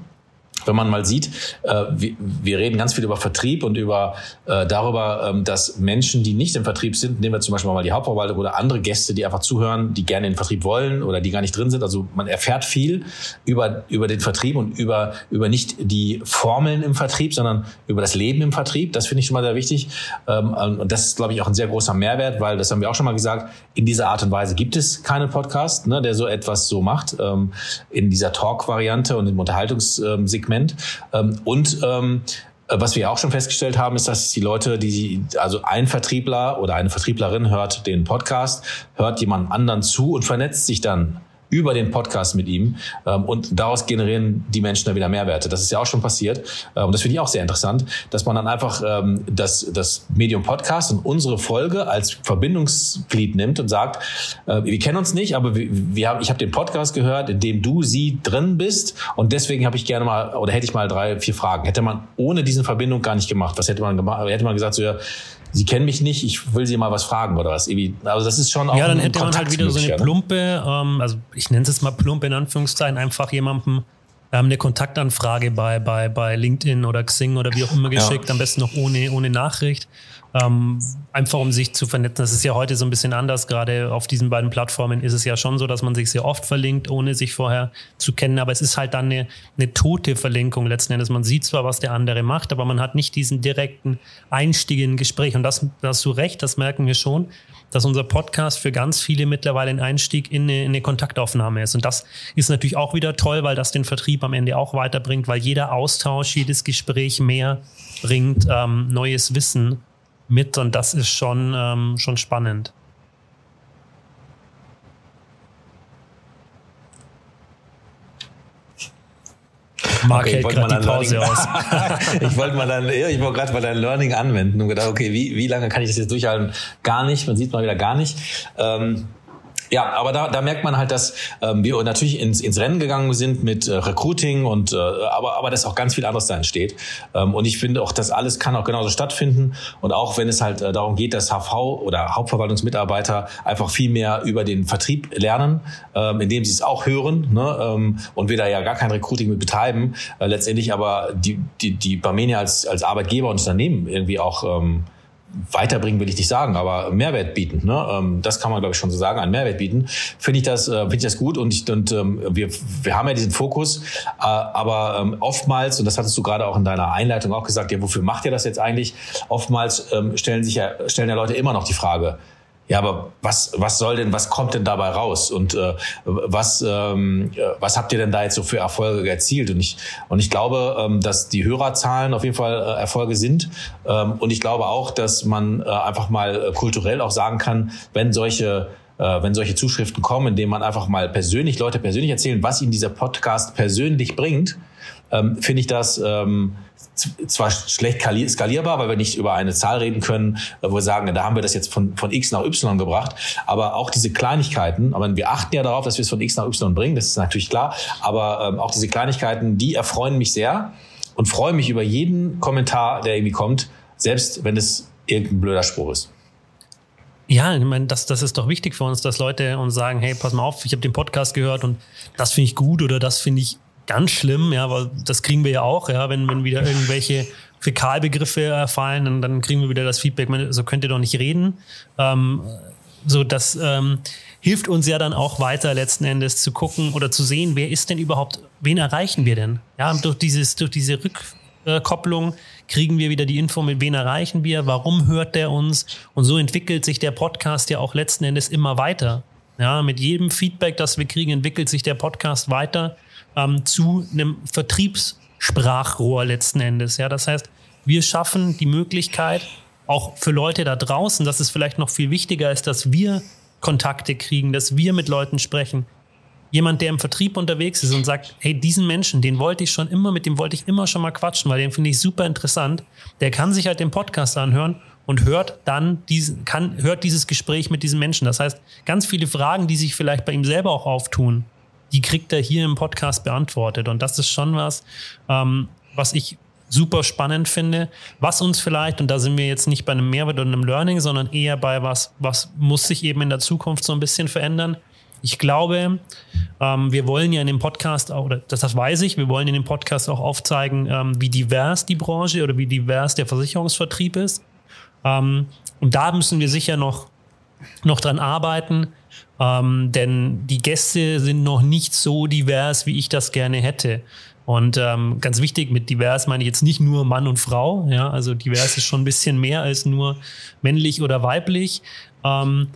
S3: Wenn man mal sieht, äh, wir, wir, reden ganz viel über Vertrieb und über äh, darüber, ähm, dass Menschen, die nicht im Vertrieb sind, nehmen wir zum Beispiel mal die Hauptverwaltung oder andere Gäste, die einfach zuhören, die gerne in den Vertrieb wollen oder die gar nicht drin sind. Also man erfährt viel über, über den Vertrieb und über, über nicht die Formeln im Vertrieb, sondern über das Leben im Vertrieb. Das finde ich schon mal sehr wichtig. Ähm, und das ist, glaube ich, auch ein sehr großer Mehrwert, weil, das haben wir auch schon mal gesagt, in dieser Art und Weise gibt es keinen Podcast, ne, der so etwas so macht, ähm, in dieser Talk-Variante und im Unterhaltungssegment. Segment. Ähm, und ähm, was wir auch schon festgestellt haben, ist, dass die Leute, die, also ein Vertriebler oder eine Vertrieblerin hört den Podcast, hört jemand anderen zu und vernetzt sich dann über den Podcast mit ihm ähm, und daraus generieren die Menschen dann wieder Mehrwerte. Das ist ja auch schon passiert ähm, und das finde ich auch sehr interessant, dass man dann einfach ähm, das, das Medium Podcast und unsere Folge als Verbindungsglied nimmt und sagt, äh, wir kennen uns nicht, aber wir, wir haben, ich habe den Podcast gehört, in dem du, sie drin bist und deswegen habe ich gerne mal oder hätte ich mal drei, vier Fragen. Hätte man ohne diesen Verbindung gar nicht gemacht. Was hätte man gemacht? Hätte man gesagt, so ja, Sie kennen mich nicht, ich will Sie mal was fragen oder was. Also das ist schon auch
S2: Ja, dann hätte man halt wieder so eine ne? plumpe, ähm, also ich nenne es jetzt mal plumpe in Anführungszeichen, einfach jemandem ähm, eine Kontaktanfrage bei, bei, bei LinkedIn oder Xing oder wie auch immer geschickt, ja. am besten noch ohne, ohne Nachricht. Ähm, einfach um sich zu vernetzen. Das ist ja heute so ein bisschen anders. Gerade auf diesen beiden Plattformen ist es ja schon so, dass man sich sehr oft verlinkt, ohne sich vorher zu kennen. Aber es ist halt dann eine, eine tote Verlinkung letzten Endes. Man sieht zwar, was der andere macht, aber man hat nicht diesen direkten Einstieg in ein Gespräch. Und das, da hast du recht, das merken wir schon, dass unser Podcast für ganz viele mittlerweile ein Einstieg in eine, in eine Kontaktaufnahme ist. Und das ist natürlich auch wieder toll, weil das den Vertrieb am Ende auch weiterbringt, weil jeder Austausch, jedes Gespräch mehr bringt ähm, neues Wissen mit und das ist schon, ähm, schon spannend.
S3: Mark okay, hält gerade die Pause Learning, aus. ich wollte mal dann, ich wollte gerade mal dein Learning anwenden und gedacht, okay, wie, wie lange kann ich das jetzt durchhalten? Gar nicht, man sieht mal wieder gar nicht. Ähm, ja, aber da, da merkt man halt, dass ähm, wir natürlich ins, ins Rennen gegangen sind mit äh, Recruiting und äh, aber, aber dass auch ganz viel anderes da entsteht. Ähm, und ich finde auch, das alles kann auch genauso stattfinden. Und auch wenn es halt äh, darum geht, dass HV oder Hauptverwaltungsmitarbeiter einfach viel mehr über den Vertrieb lernen, ähm, indem sie es auch hören ne, ähm, und wir da ja gar kein Recruiting mit betreiben, äh, letztendlich aber die, die, die Barmenia als, als Arbeitgeber und Unternehmen irgendwie auch ähm, weiterbringen will ich nicht sagen, aber Mehrwert bieten. Ne? Ähm, das kann man glaube ich schon so sagen, einen Mehrwert bieten. Finde ich das, äh, finde ich das gut und, ich, und ähm, wir, wir haben ja diesen Fokus, äh, aber ähm, oftmals und das hattest du gerade auch in deiner Einleitung auch gesagt, ja wofür macht ihr das jetzt eigentlich? Oftmals ähm, stellen sich ja stellen ja Leute immer noch die Frage, ja, aber was, was soll denn, was kommt denn dabei raus? Und äh, was, ähm, was habt ihr denn da jetzt so für Erfolge erzielt? Und ich, und ich glaube, ähm, dass die Hörerzahlen auf jeden Fall äh, Erfolge sind. Ähm, und ich glaube auch, dass man äh, einfach mal äh, kulturell auch sagen kann, wenn solche äh, wenn solche Zuschriften kommen, indem man einfach mal persönlich Leute persönlich erzählen, was ihnen dieser Podcast persönlich bringt, ähm, finde ich das ähm, zwar schlecht skalierbar, weil wir nicht über eine Zahl reden können, äh, wo wir sagen, da haben wir das jetzt von, von X nach Y gebracht, aber auch diese Kleinigkeiten, aber wir achten ja darauf, dass wir es von X nach Y bringen, das ist natürlich klar, aber ähm, auch diese Kleinigkeiten, die erfreuen mich sehr und freue mich über jeden Kommentar, der irgendwie kommt, selbst wenn es irgendein blöder Spruch ist.
S2: Ja, ich meine, das, das ist doch wichtig für uns, dass Leute uns sagen, hey, pass mal auf, ich habe den Podcast gehört und das finde ich gut oder das finde ich ganz schlimm, ja, weil das kriegen wir ja auch, ja, wenn, wenn wieder irgendwelche Fäkalbegriffe fallen, dann, dann kriegen wir wieder das Feedback, man, so könnt ihr doch nicht reden. Ähm, so, das ähm, hilft uns ja dann auch weiter letzten Endes zu gucken oder zu sehen, wer ist denn überhaupt, wen erreichen wir denn? Ja, durch dieses, durch diese Rückkopplung kriegen wir wieder die Info, mit wen erreichen wir, warum hört der uns? Und so entwickelt sich der Podcast ja auch letzten Endes immer weiter. Ja, mit jedem Feedback, das wir kriegen, entwickelt sich der Podcast weiter ähm, zu einem Vertriebssprachrohr letzten Endes. Ja, das heißt, wir schaffen die Möglichkeit, auch für Leute da draußen, dass es vielleicht noch viel wichtiger ist, dass wir Kontakte kriegen, dass wir mit Leuten sprechen. Jemand, der im Vertrieb unterwegs ist und sagt, hey, diesen Menschen, den wollte ich schon immer, mit dem wollte ich immer schon mal quatschen, weil den finde ich super interessant. Der kann sich halt den Podcast anhören und hört dann diesen, kann, hört dieses Gespräch mit diesen Menschen. Das heißt, ganz viele Fragen, die sich vielleicht bei ihm selber auch auftun, die kriegt er hier im Podcast beantwortet. Und das ist schon was, ähm, was ich super spannend finde, was uns vielleicht, und da sind wir jetzt nicht bei einem Mehrwert und einem Learning, sondern eher bei was, was muss sich eben in der Zukunft so ein bisschen verändern. Ich glaube, ähm, wir wollen ja in dem Podcast oder das, das weiß ich, wir wollen in dem Podcast auch aufzeigen, ähm, wie divers die Branche oder wie divers der Versicherungsvertrieb ist. Ähm, und da müssen wir sicher noch, noch dran arbeiten, ähm, denn die Gäste sind noch nicht so divers, wie ich das gerne hätte. Und ähm, ganz wichtig, mit divers meine ich jetzt nicht nur Mann und Frau, ja, also divers ist schon ein bisschen mehr als nur männlich oder weiblich ähm,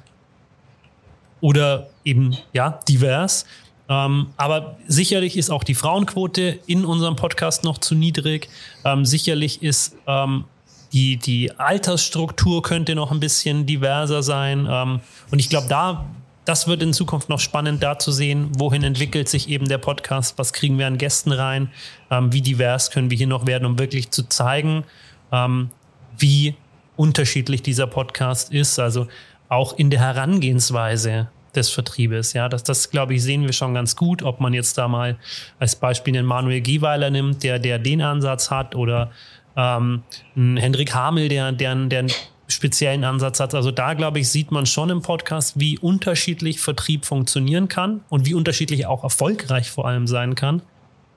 S2: oder eben ja divers. Ähm, aber sicherlich ist auch die Frauenquote in unserem Podcast noch zu niedrig. Ähm, sicherlich ist ähm, die, die Altersstruktur könnte noch ein bisschen diverser sein. Ähm, und ich glaube, da das wird in Zukunft noch spannend da zu sehen, wohin entwickelt sich eben der Podcast, was kriegen wir an Gästen rein, ähm, wie divers können wir hier noch werden, um wirklich zu zeigen, ähm, wie unterschiedlich dieser Podcast ist. Also auch in der Herangehensweise des Vertriebes. Ja, das, das glaube ich, sehen wir schon ganz gut, ob man jetzt da mal als Beispiel den Manuel Gieweiler nimmt, der, der den Ansatz hat oder ähm, Hendrik Hamel, der, der, der speziellen Ansatz hat. Also da, glaube ich, sieht man schon im Podcast, wie unterschiedlich Vertrieb funktionieren kann und wie unterschiedlich auch erfolgreich vor allem sein kann.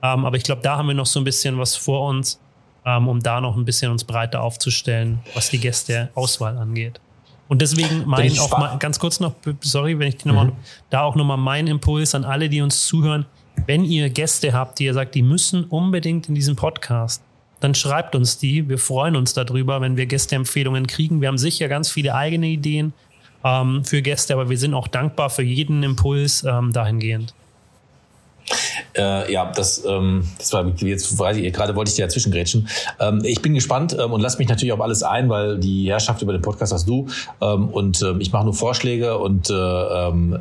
S2: Ähm, aber ich glaube, da haben wir noch so ein bisschen was vor uns, ähm, um da noch ein bisschen uns breiter aufzustellen, was die Gästeauswahl angeht. Und deswegen mein auch mal ganz kurz noch, sorry, wenn ich die nochmal, mhm. da auch nochmal mein Impuls an alle, die uns zuhören. Wenn ihr Gäste habt, die ihr sagt, die müssen unbedingt in diesen Podcast, dann schreibt uns die. Wir freuen uns darüber, wenn wir Gästeempfehlungen kriegen. Wir haben sicher ganz viele eigene Ideen ähm, für Gäste, aber wir sind auch dankbar für jeden Impuls ähm, dahingehend.
S3: Äh, ja, das, ähm, das war jetzt weiß ich, gerade wollte ich dir dazwischen grätschen. Ähm, ich bin gespannt ähm, und lass mich natürlich auf alles ein, weil die Herrschaft über den Podcast hast du ähm, und ähm, ich mache nur Vorschläge und äh, ähm,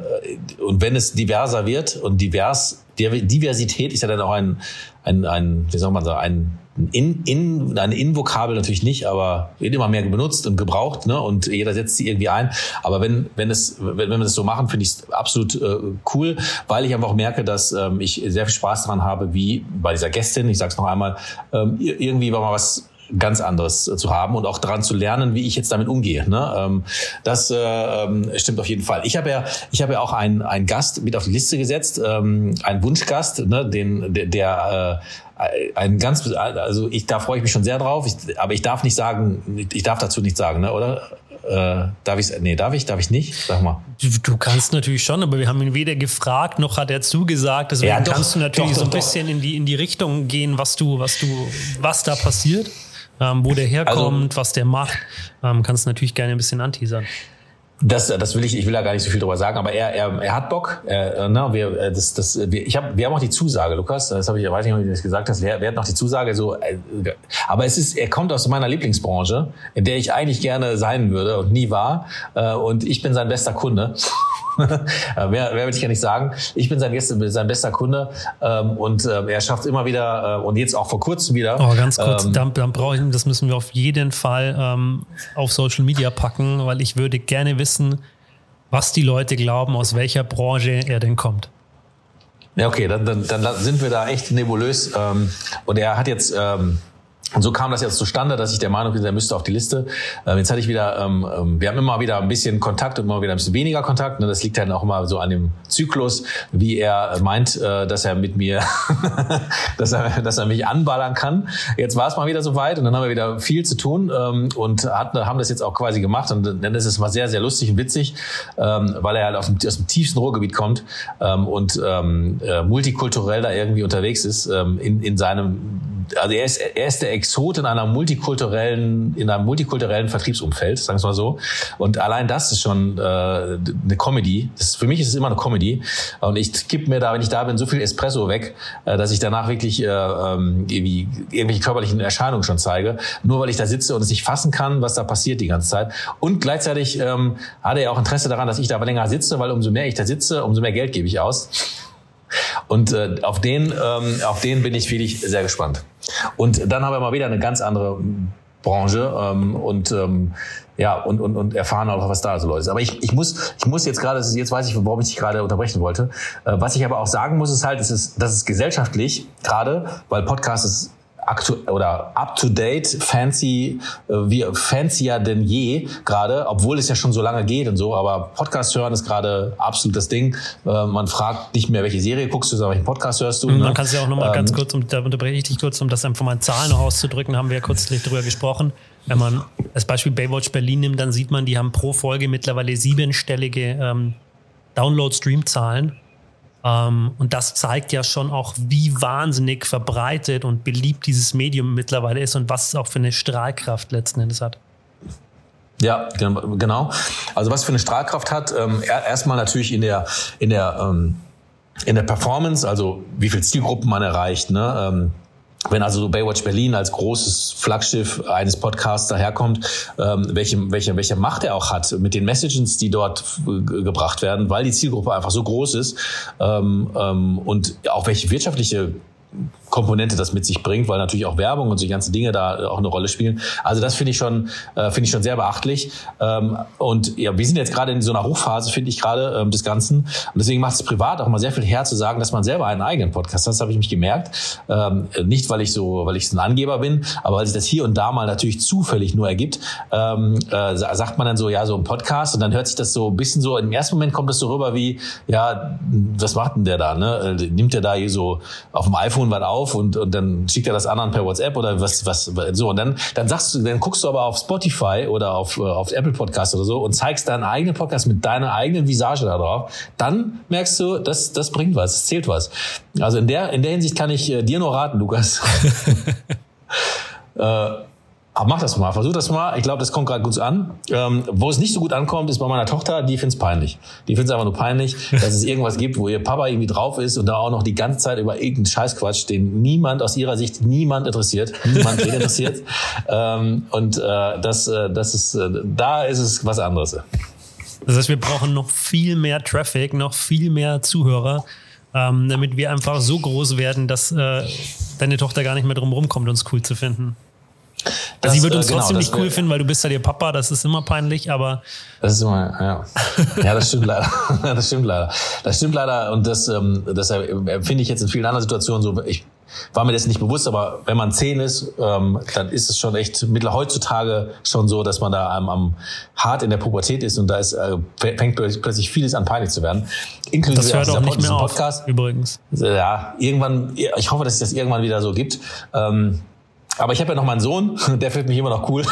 S3: und wenn es diverser wird und divers Diversität ist ja dann auch ein ein, ein wie soll man sagen ein in, in, eine In-Vokabel natürlich nicht, aber wird immer mehr benutzt und gebraucht, ne? Und jeder setzt sie irgendwie ein. Aber wenn, wenn es, wenn, wenn wir das so machen, finde ich es absolut äh, cool, weil ich einfach merke, dass ähm, ich sehr viel Spaß daran habe, wie bei dieser Gästin, ich sage es noch einmal, ähm, irgendwie war mal was ganz anderes zu haben und auch daran zu lernen, wie ich jetzt damit umgehe. Ne? Ähm, das äh, ähm, stimmt auf jeden Fall. Ich habe ja, ich habe ja auch einen, einen Gast mit auf die Liste gesetzt, ähm, einen Wunschgast, ne? den der, der äh, ein ganz, also ich da freue ich mich schon sehr drauf, ich, aber ich darf nicht sagen, ich darf dazu nichts sagen, ne? oder? Äh, darf ich nee, darf ich, darf ich nicht? Sag mal.
S2: Du, du, kannst natürlich schon, aber wir haben ihn weder gefragt, noch hat er zugesagt. Deswegen ja, doch, kannst du natürlich doch, doch, so ein bisschen in die, in die Richtung gehen, was du, was du, was da passiert ähm, wo der herkommt, also, was der macht, ähm, kannst natürlich gerne ein bisschen anteasern.
S3: Das, das will ich, ich will da gar nicht so viel drüber sagen, aber er, er, er hat Bock. Er, äh, ne, wir, äh, das, das, wir, ich hab, wir haben auch die Zusage, Lukas. Das habe ich, weiß nicht, ob du das gesagt hast. Wir, wir hatten noch die Zusage. So, äh, aber es ist, er kommt aus meiner Lieblingsbranche, in der ich eigentlich gerne sein würde und nie war. Und ich bin sein bester Kunde. mehr, mehr will ich ja nicht sagen. Ich bin sein, sein bester Kunde ähm, und äh, er schafft immer wieder äh, und jetzt auch vor kurzem wieder.
S2: Oh, ganz kurz, ähm, dann, dann brauche ich, das müssen wir auf jeden Fall ähm, auf Social Media packen, weil ich würde gerne wissen, was die Leute glauben, aus welcher Branche er denn kommt.
S3: Ja, okay, dann, dann, dann sind wir da echt nebulös. Ähm, und er hat jetzt ähm, und so kam das jetzt zustande, dass ich der Meinung bin, er müsste auf die Liste. Ähm, jetzt hatte ich wieder, ähm, ähm, wir haben immer wieder ein bisschen Kontakt und immer wieder ein bisschen weniger Kontakt. Ne? Das liegt dann auch immer so an dem Zyklus, wie er meint, äh, dass er mit mir, dass er, dass er mich anballern kann. Jetzt war es mal wieder soweit und dann haben wir wieder viel zu tun ähm, und hat, haben das jetzt auch quasi gemacht. Und dann ist es mal sehr, sehr lustig und witzig, ähm, weil er halt aus dem, aus dem tiefsten Ruhrgebiet kommt ähm, und ähm, äh, multikulturell da irgendwie unterwegs ist ähm, in, in seinem also er ist, er ist der Exot in einer multikulturellen, in einem multikulturellen Vertriebsumfeld, sagen wir mal so. Und allein das ist schon äh, eine Comedy. Das für mich ist es immer eine Comedy. Und ich kipp mir da, wenn ich da bin, so viel Espresso weg, äh, dass ich danach wirklich äh, ähm, irgendwie irgendwelche körperlichen Erscheinungen schon zeige. Nur weil ich da sitze und es nicht fassen kann, was da passiert die ganze Zeit. Und gleichzeitig ähm, hat er auch Interesse daran, dass ich da länger sitze, weil umso mehr ich da sitze, umso mehr Geld gebe ich aus. Und äh, auf den, ähm, auf den bin ich wirklich sehr gespannt. Und dann haben wir mal wieder eine ganz andere Branche ähm, und ähm, ja und, und, und erfahren auch, was da so ist. Aber ich, ich muss ich muss jetzt gerade, jetzt weiß ich, warum ich dich gerade unterbrechen wollte. Äh, was ich aber auch sagen muss, ist halt, es ist, das ist gesellschaftlich gerade, weil Podcast ist aktu oder up to date, fancy, äh, wie fancier denn je gerade, obwohl es ja schon so lange geht und so. Aber Podcast hören ist gerade absolut das Ding. Äh, man fragt nicht mehr, welche Serie guckst du, sondern welchen Podcast hörst du.
S2: Mhm, ne? Man kann es ja auch nochmal ähm, ganz kurz, um, da unterbreche ich dich kurz, um das einfach mal in Zahlen noch auszudrücken, haben wir ja kürzlich drüber gesprochen. Wenn man als Beispiel Baywatch Berlin nimmt, dann sieht man, die haben pro Folge mittlerweile siebenstellige ähm, Download-Stream-Zahlen. Ähm, und das zeigt ja schon auch, wie wahnsinnig verbreitet und beliebt dieses Medium mittlerweile ist und was es auch für eine Strahlkraft letzten Endes hat.
S3: Ja, genau. Also was für eine Strahlkraft hat, ähm, erstmal natürlich in der in der ähm, in der Performance, also wie viel Zielgruppen man erreicht, ne? Ähm, wenn also Baywatch Berlin als großes Flaggschiff eines Podcasts daherkommt, ähm, welche, welche, welche Macht er auch hat mit den Messages, die dort gebracht werden, weil die Zielgruppe einfach so groß ist ähm, ähm, und auch welche wirtschaftliche Komponente das mit sich bringt, weil natürlich auch Werbung und so die ganzen Dinge da auch eine Rolle spielen. Also das finde ich schon, äh, finde ich schon sehr beachtlich. Ähm, und ja, wir sind jetzt gerade in so einer Hochphase, finde ich gerade ähm, des Ganzen. Und deswegen macht es privat auch mal sehr viel her zu sagen, dass man selber einen eigenen Podcast hat. Das habe ich mich gemerkt. Ähm, nicht, weil ich so, weil ich so ein Angeber bin, aber weil sich das hier und da mal natürlich zufällig nur ergibt, ähm, äh, sagt man dann so, ja, so ein Podcast und dann hört sich das so ein bisschen so, im ersten Moment kommt das so rüber wie, ja, was macht denn der da? Ne? Äh, nimmt der da hier so auf dem iPhone was auf? auf und, und dann schickt er das anderen per WhatsApp oder was, was, so. Und dann, dann sagst du, dann guckst du aber auf Spotify oder auf, äh, auf Apple Podcast oder so und zeigst deinen eigenen Podcast mit deiner eigenen Visage da drauf. Dann merkst du, das, das bringt was, das zählt was. Also in der, in der Hinsicht kann ich äh, dir nur raten, Lukas. äh, aber mach das mal, versuch das mal. Ich glaube, das kommt gerade gut an. Ähm, wo es nicht so gut ankommt, ist bei meiner Tochter, die find's peinlich. Die find's einfach nur peinlich, dass es irgendwas gibt, wo ihr Papa irgendwie drauf ist und da auch noch die ganze Zeit über irgendeinen Scheißquatsch, den niemand aus ihrer Sicht niemand interessiert, niemand den interessiert. Ähm, und äh, das, äh, das ist, äh, da ist es was anderes.
S2: Das heißt, wir brauchen noch viel mehr Traffic, noch viel mehr Zuhörer, ähm, damit wir einfach so groß werden, dass äh, deine Tochter gar nicht mehr drum rumkommt, uns cool zu finden. Das, sie wird uns äh, genau, trotzdem nicht cool finden, weil du bist ja ihr Papa, das ist immer peinlich, aber.
S3: Das ist immer, ja. Ja, das stimmt leider. das stimmt leider. Das stimmt leider und das, ähm, das empfinde ich jetzt in vielen anderen Situationen so. Ich war mir das nicht bewusst, aber wenn man zehn ist, ähm, dann ist es schon echt mittlerweile heutzutage schon so, dass man da am, am hart in der Pubertät ist und da ist, äh, fängt plötzlich vieles an peinlich zu werden.
S2: Inklusive das hört auch nicht mehr Podcast. Auf, übrigens.
S3: Ja, irgendwann, ich hoffe, dass es das irgendwann wieder so gibt. Ähm, aber ich habe ja noch meinen Sohn, der findet mich immer noch cool.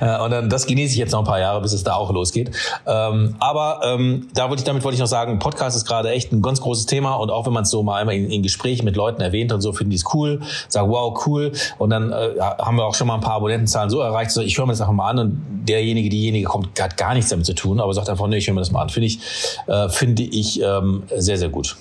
S3: Äh, und dann, das genieße ich jetzt noch ein paar Jahre, bis es da auch losgeht. Ähm, aber ähm, da wollte ich, damit wollte ich noch sagen, Podcast ist gerade echt ein ganz großes Thema und auch wenn man es so mal einmal in, in Gesprächen mit Leuten erwähnt und so, finden die es cool, sagen, wow, cool. Und dann äh, haben wir auch schon mal ein paar Abonnentenzahlen so erreicht, so, ich höre mir das einfach mal an und derjenige, diejenige kommt, hat gar nichts damit zu tun, aber sagt einfach, nee, ich höre mir das mal an. Finde ich, äh, finde ich ähm, sehr, sehr gut.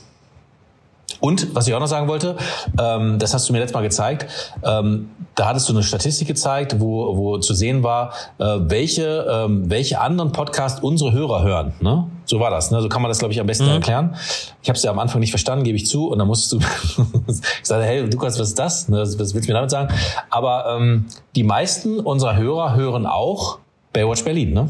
S3: Und was ich auch noch sagen wollte, ähm, das hast du mir letztes Mal gezeigt, ähm, da hattest du eine Statistik gezeigt, wo, wo zu sehen war, äh, welche, ähm, welche anderen Podcasts unsere Hörer hören. Ne? So war das. Ne? So kann man das, glaube ich, am besten mhm. erklären. Ich habe es ja am Anfang nicht verstanden, gebe ich zu. Und dann musstest du, ich sagte, hey, Lukas, was ist das? Ne, was willst du mir damit sagen? Aber ähm, die meisten unserer Hörer hören auch Baywatch Berlin, ne?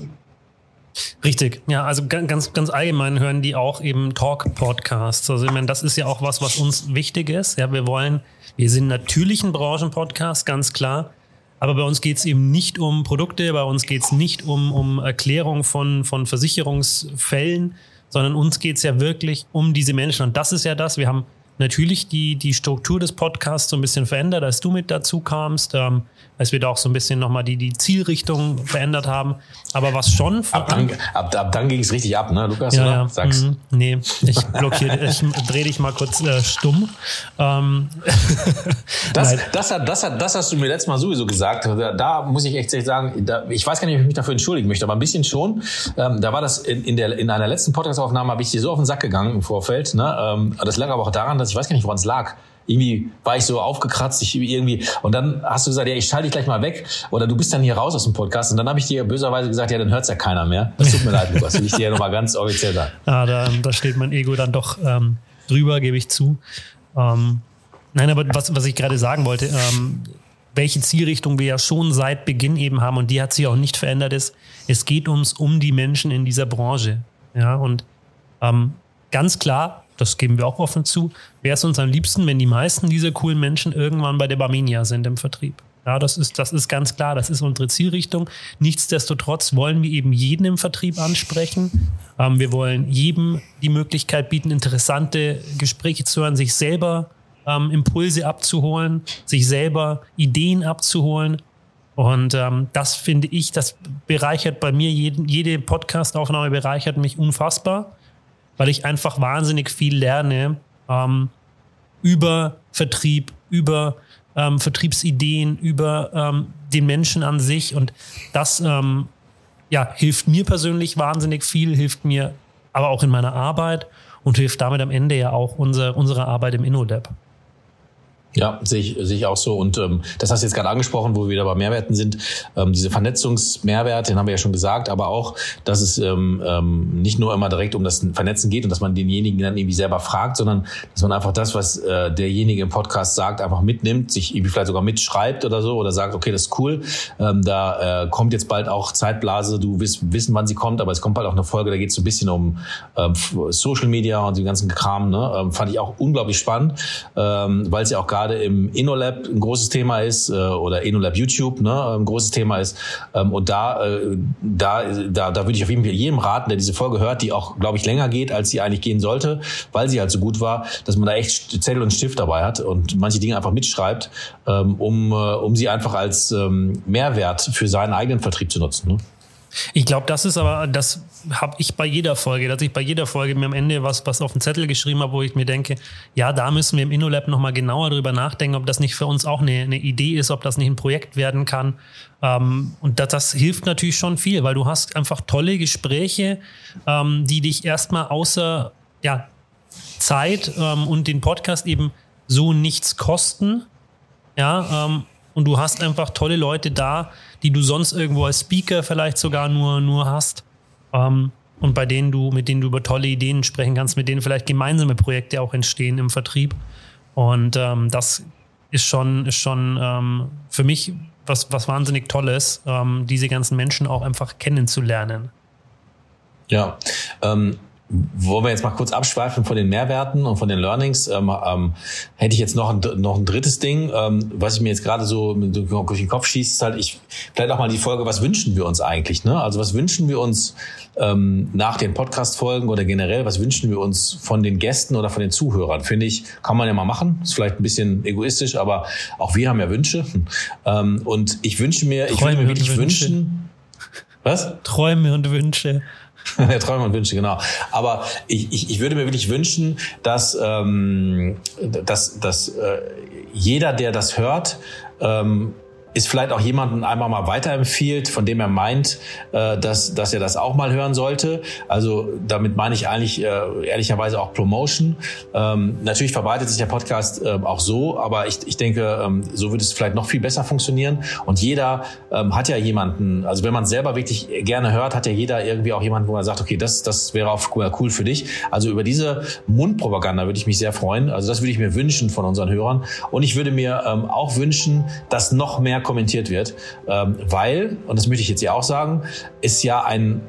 S2: Richtig, ja, also ganz, ganz allgemein hören die auch eben Talk-Podcasts. Also ich meine, das ist ja auch was, was uns wichtig ist. Ja, wir wollen, wir sind natürlich ein Branchenpodcast, ganz klar. Aber bei uns geht es eben nicht um Produkte, bei uns geht es nicht um, um Erklärung von, von Versicherungsfällen, sondern uns geht es ja wirklich um diese Menschen. Und das ist ja das, wir haben natürlich die, die Struktur des Podcasts so ein bisschen verändert, als du mit dazu kamst. Ähm, als wir da auch so ein bisschen nochmal die, die Zielrichtung verändert haben. Aber was schon.
S3: Ab dann, ab, ab dann ging es richtig ab, ne, Lukas?
S2: Ja, ja. Sag's. Mm, nee, ich blockiere, ich drehe dich mal kurz äh, stumm. Ähm.
S3: das, das, hat, das, hat, das hast du mir letztes Mal sowieso gesagt. Da, da muss ich echt sagen, da, ich weiß gar nicht, ob ich mich dafür entschuldigen möchte, aber ein bisschen schon. Ähm, da war das in, in, der, in einer letzten Podcast-Aufnahme, habe ich dir so auf den Sack gegangen im Vorfeld. Ne? Ähm, das lag aber auch daran, dass ich weiß gar nicht, woran es lag irgendwie war ich so aufgekratzt, ich irgendwie und dann hast du gesagt, ja, ich schalte dich gleich mal weg oder du bist dann hier raus aus dem Podcast und dann habe ich dir böserweise gesagt, ja, dann hört's ja keiner mehr. Das tut mir leid, Lukas, will ich dir ja nochmal ganz offiziell sagen.
S2: Ah, da, da steht mein Ego dann doch ähm, drüber, gebe ich zu. Ähm, nein, aber was, was ich gerade sagen wollte, ähm, welche Zielrichtung wir ja schon seit Beginn eben haben und die hat sich auch nicht verändert ist, es geht uns um die Menschen in dieser Branche. Ja, und ähm, ganz klar, das geben wir auch offen zu, wäre es uns am liebsten, wenn die meisten dieser coolen Menschen irgendwann bei der Barminia sind im Vertrieb. Ja, das ist, das ist ganz klar, das ist unsere Zielrichtung. Nichtsdestotrotz wollen wir eben jeden im Vertrieb ansprechen. Ähm, wir wollen jedem die Möglichkeit bieten, interessante Gespräche zu hören, sich selber ähm, Impulse abzuholen, sich selber Ideen abzuholen. Und ähm, das finde ich, das bereichert bei mir, jeden, jede Podcast-Aufnahme bereichert mich unfassbar, weil ich einfach wahnsinnig viel lerne ähm, über Vertrieb, über ähm, Vertriebsideen, über ähm, den Menschen an sich. Und das ähm, ja, hilft mir persönlich wahnsinnig viel, hilft mir aber auch in meiner Arbeit und hilft damit am Ende ja auch unser, unsere Arbeit im InnoLab.
S3: Ja, sehe ich, sehe ich auch so. Und ähm, das hast du jetzt gerade angesprochen, wo wir wieder bei Mehrwerten sind. Ähm, diese Vernetzungsmehrwert, den haben wir ja schon gesagt, aber auch, dass es ähm, ähm, nicht nur immer direkt um das Vernetzen geht und dass man denjenigen dann irgendwie selber fragt, sondern dass man einfach das, was äh, derjenige im Podcast sagt, einfach mitnimmt, sich irgendwie vielleicht sogar mitschreibt oder so oder sagt, okay, das ist cool. Ähm, da äh, kommt jetzt bald auch Zeitblase, du wirst wissen, wann sie kommt, aber es kommt bald auch eine Folge, da geht es so ein bisschen um ähm, Social Media und den ganzen Kram. Ne? Ähm, fand ich auch unglaublich spannend, ähm, weil es ja auch gar gerade im InnoLab ein großes Thema ist äh, oder InnoLab YouTube ne, ein großes Thema ist. Ähm, und da, äh, da, da, da würde ich auf jeden Fall jedem raten, der diese Folge hört, die auch, glaube ich, länger geht, als sie eigentlich gehen sollte, weil sie halt so gut war, dass man da echt Zettel und Stift dabei hat und manche Dinge einfach mitschreibt, ähm, um, äh, um sie einfach als ähm, Mehrwert für seinen eigenen Vertrieb zu nutzen. Ne?
S2: Ich glaube, das ist aber, das habe ich bei jeder Folge, dass ich bei jeder Folge mir am Ende was, was auf den Zettel geschrieben habe, wo ich mir denke, ja, da müssen wir im InnoLab nochmal genauer drüber nachdenken, ob das nicht für uns auch eine, eine Idee ist, ob das nicht ein Projekt werden kann. Ähm, und das, das hilft natürlich schon viel, weil du hast einfach tolle Gespräche, ähm, die dich erstmal außer ja, Zeit ähm, und den Podcast eben so nichts kosten. Ja, ähm, und du hast einfach tolle Leute da, die du sonst irgendwo als Speaker vielleicht sogar nur, nur hast. Ähm, und bei denen du, mit denen du über tolle Ideen sprechen kannst, mit denen vielleicht gemeinsame Projekte auch entstehen im Vertrieb. Und ähm, das ist schon, ist schon ähm, für mich was, was wahnsinnig Tolles, ähm, diese ganzen Menschen auch einfach kennenzulernen.
S3: Ja, ähm, wo wir jetzt mal kurz abschweifen von den Mehrwerten und von den Learnings, ähm, ähm, hätte ich jetzt noch ein, noch ein drittes Ding, ähm, was ich mir jetzt gerade so durch den Kopf schießt, ist halt, ich vielleicht auch mal die Folge, was wünschen wir uns eigentlich? Ne? Also was wünschen wir uns ähm, nach den Podcast-Folgen oder generell, was wünschen wir uns von den Gästen oder von den Zuhörern? Finde ich, kann man ja mal machen. Ist vielleicht ein bisschen egoistisch, aber auch wir haben ja Wünsche. Ähm, und ich wünsche mir, Träume ich würde mir wirklich wünschen.
S2: Was? Träume und Wünsche.
S3: Träume und Wünsche, genau. Aber ich, ich, ich würde mir wirklich wünschen, dass, ähm, dass, dass äh, jeder, der das hört, ähm, ist vielleicht auch jemanden einmal mal weiterempfiehlt, von dem er meint, äh, dass, dass er das auch mal hören sollte. Also damit meine ich eigentlich äh, ehrlicherweise auch Promotion. Ähm, natürlich verbreitet sich der Podcast äh, auch so, aber ich, ich denke, ähm, so würde es vielleicht noch viel besser funktionieren. Und jeder ähm, hat ja jemanden, also wenn man selber wirklich gerne hört, hat ja jeder irgendwie auch jemanden, wo er sagt, okay, das, das wäre auch cool für dich. Also über diese Mundpropaganda würde ich mich sehr freuen. Also das würde ich mir wünschen von unseren Hörern. Und ich würde mir ähm, auch wünschen, dass noch mehr kommentiert wird, ähm, weil, und das möchte ich jetzt ja auch sagen, ist ja ein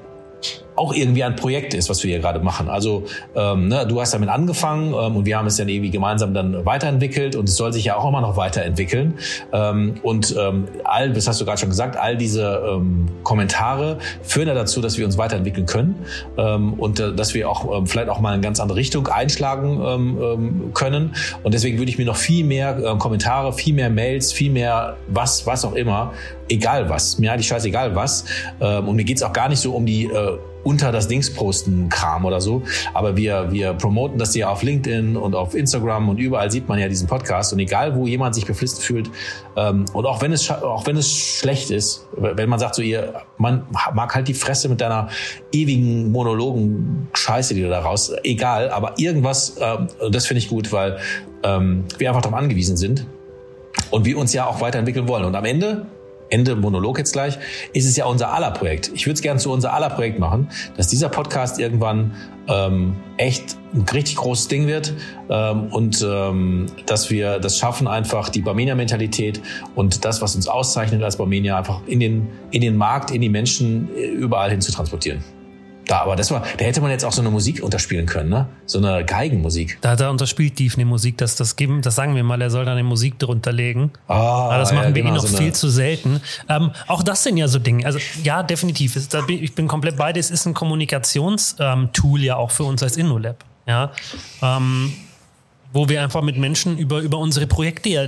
S3: auch irgendwie ein Projekt ist, was wir hier gerade machen. Also ähm, ne, du hast damit angefangen ähm, und wir haben es dann irgendwie gemeinsam dann weiterentwickelt und es soll sich ja auch immer noch weiterentwickeln. Ähm, und ähm, all, das hast du gerade schon gesagt, all diese ähm, Kommentare führen ja dazu, dass wir uns weiterentwickeln können ähm, und äh, dass wir auch ähm, vielleicht auch mal in eine ganz andere Richtung einschlagen ähm, ähm, können. Und deswegen würde ich mir noch viel mehr äh, Kommentare, viel mehr Mails, viel mehr was, was auch immer, egal was, mir eigentlich scheißegal was. Ähm, und mir geht's auch gar nicht so um die äh, unter das Dings posten Kram oder so. Aber wir, wir promoten das ja auf LinkedIn und auf Instagram und überall sieht man ja diesen Podcast. Und egal, wo jemand sich beflisst fühlt, ähm, und auch wenn es, auch wenn es schlecht ist, wenn man sagt so, ihr, man mag halt die Fresse mit deiner ewigen Monologen Scheiße, die du da raus, egal, aber irgendwas, ähm, das finde ich gut, weil ähm, wir einfach darauf angewiesen sind und wir uns ja auch weiterentwickeln wollen. Und am Ende Ende Monolog jetzt gleich, ist es ja unser aller Projekt. Ich würde es gerne zu unser aller Projekt machen, dass dieser Podcast irgendwann ähm, echt ein richtig großes Ding wird ähm, und ähm, dass wir das schaffen, einfach die Barmenia-Mentalität und das, was uns auszeichnet als Barmenia, einfach in den, in den Markt, in die Menschen äh, überall hin zu transportieren. Da, aber das war, da hätte man jetzt auch so eine Musik unterspielen können, ne? So eine Geigenmusik.
S2: Da, da unterspielt Dief eine Musik, das, das geben, das sagen wir mal, er soll da eine Musik drunter legen.
S3: Ah,
S2: aber das machen
S3: ja,
S2: wir
S3: genau,
S2: eh noch
S3: so
S2: viel zu selten. Ähm, auch das sind ja so Dinge. Also ja, definitiv. Da bin, ich bin komplett bei dir. Es ist ein Kommunikationstool ähm, ja auch für uns als InnoLab. Ja. Ähm, wo wir einfach mit Menschen über, über unsere Projekte ja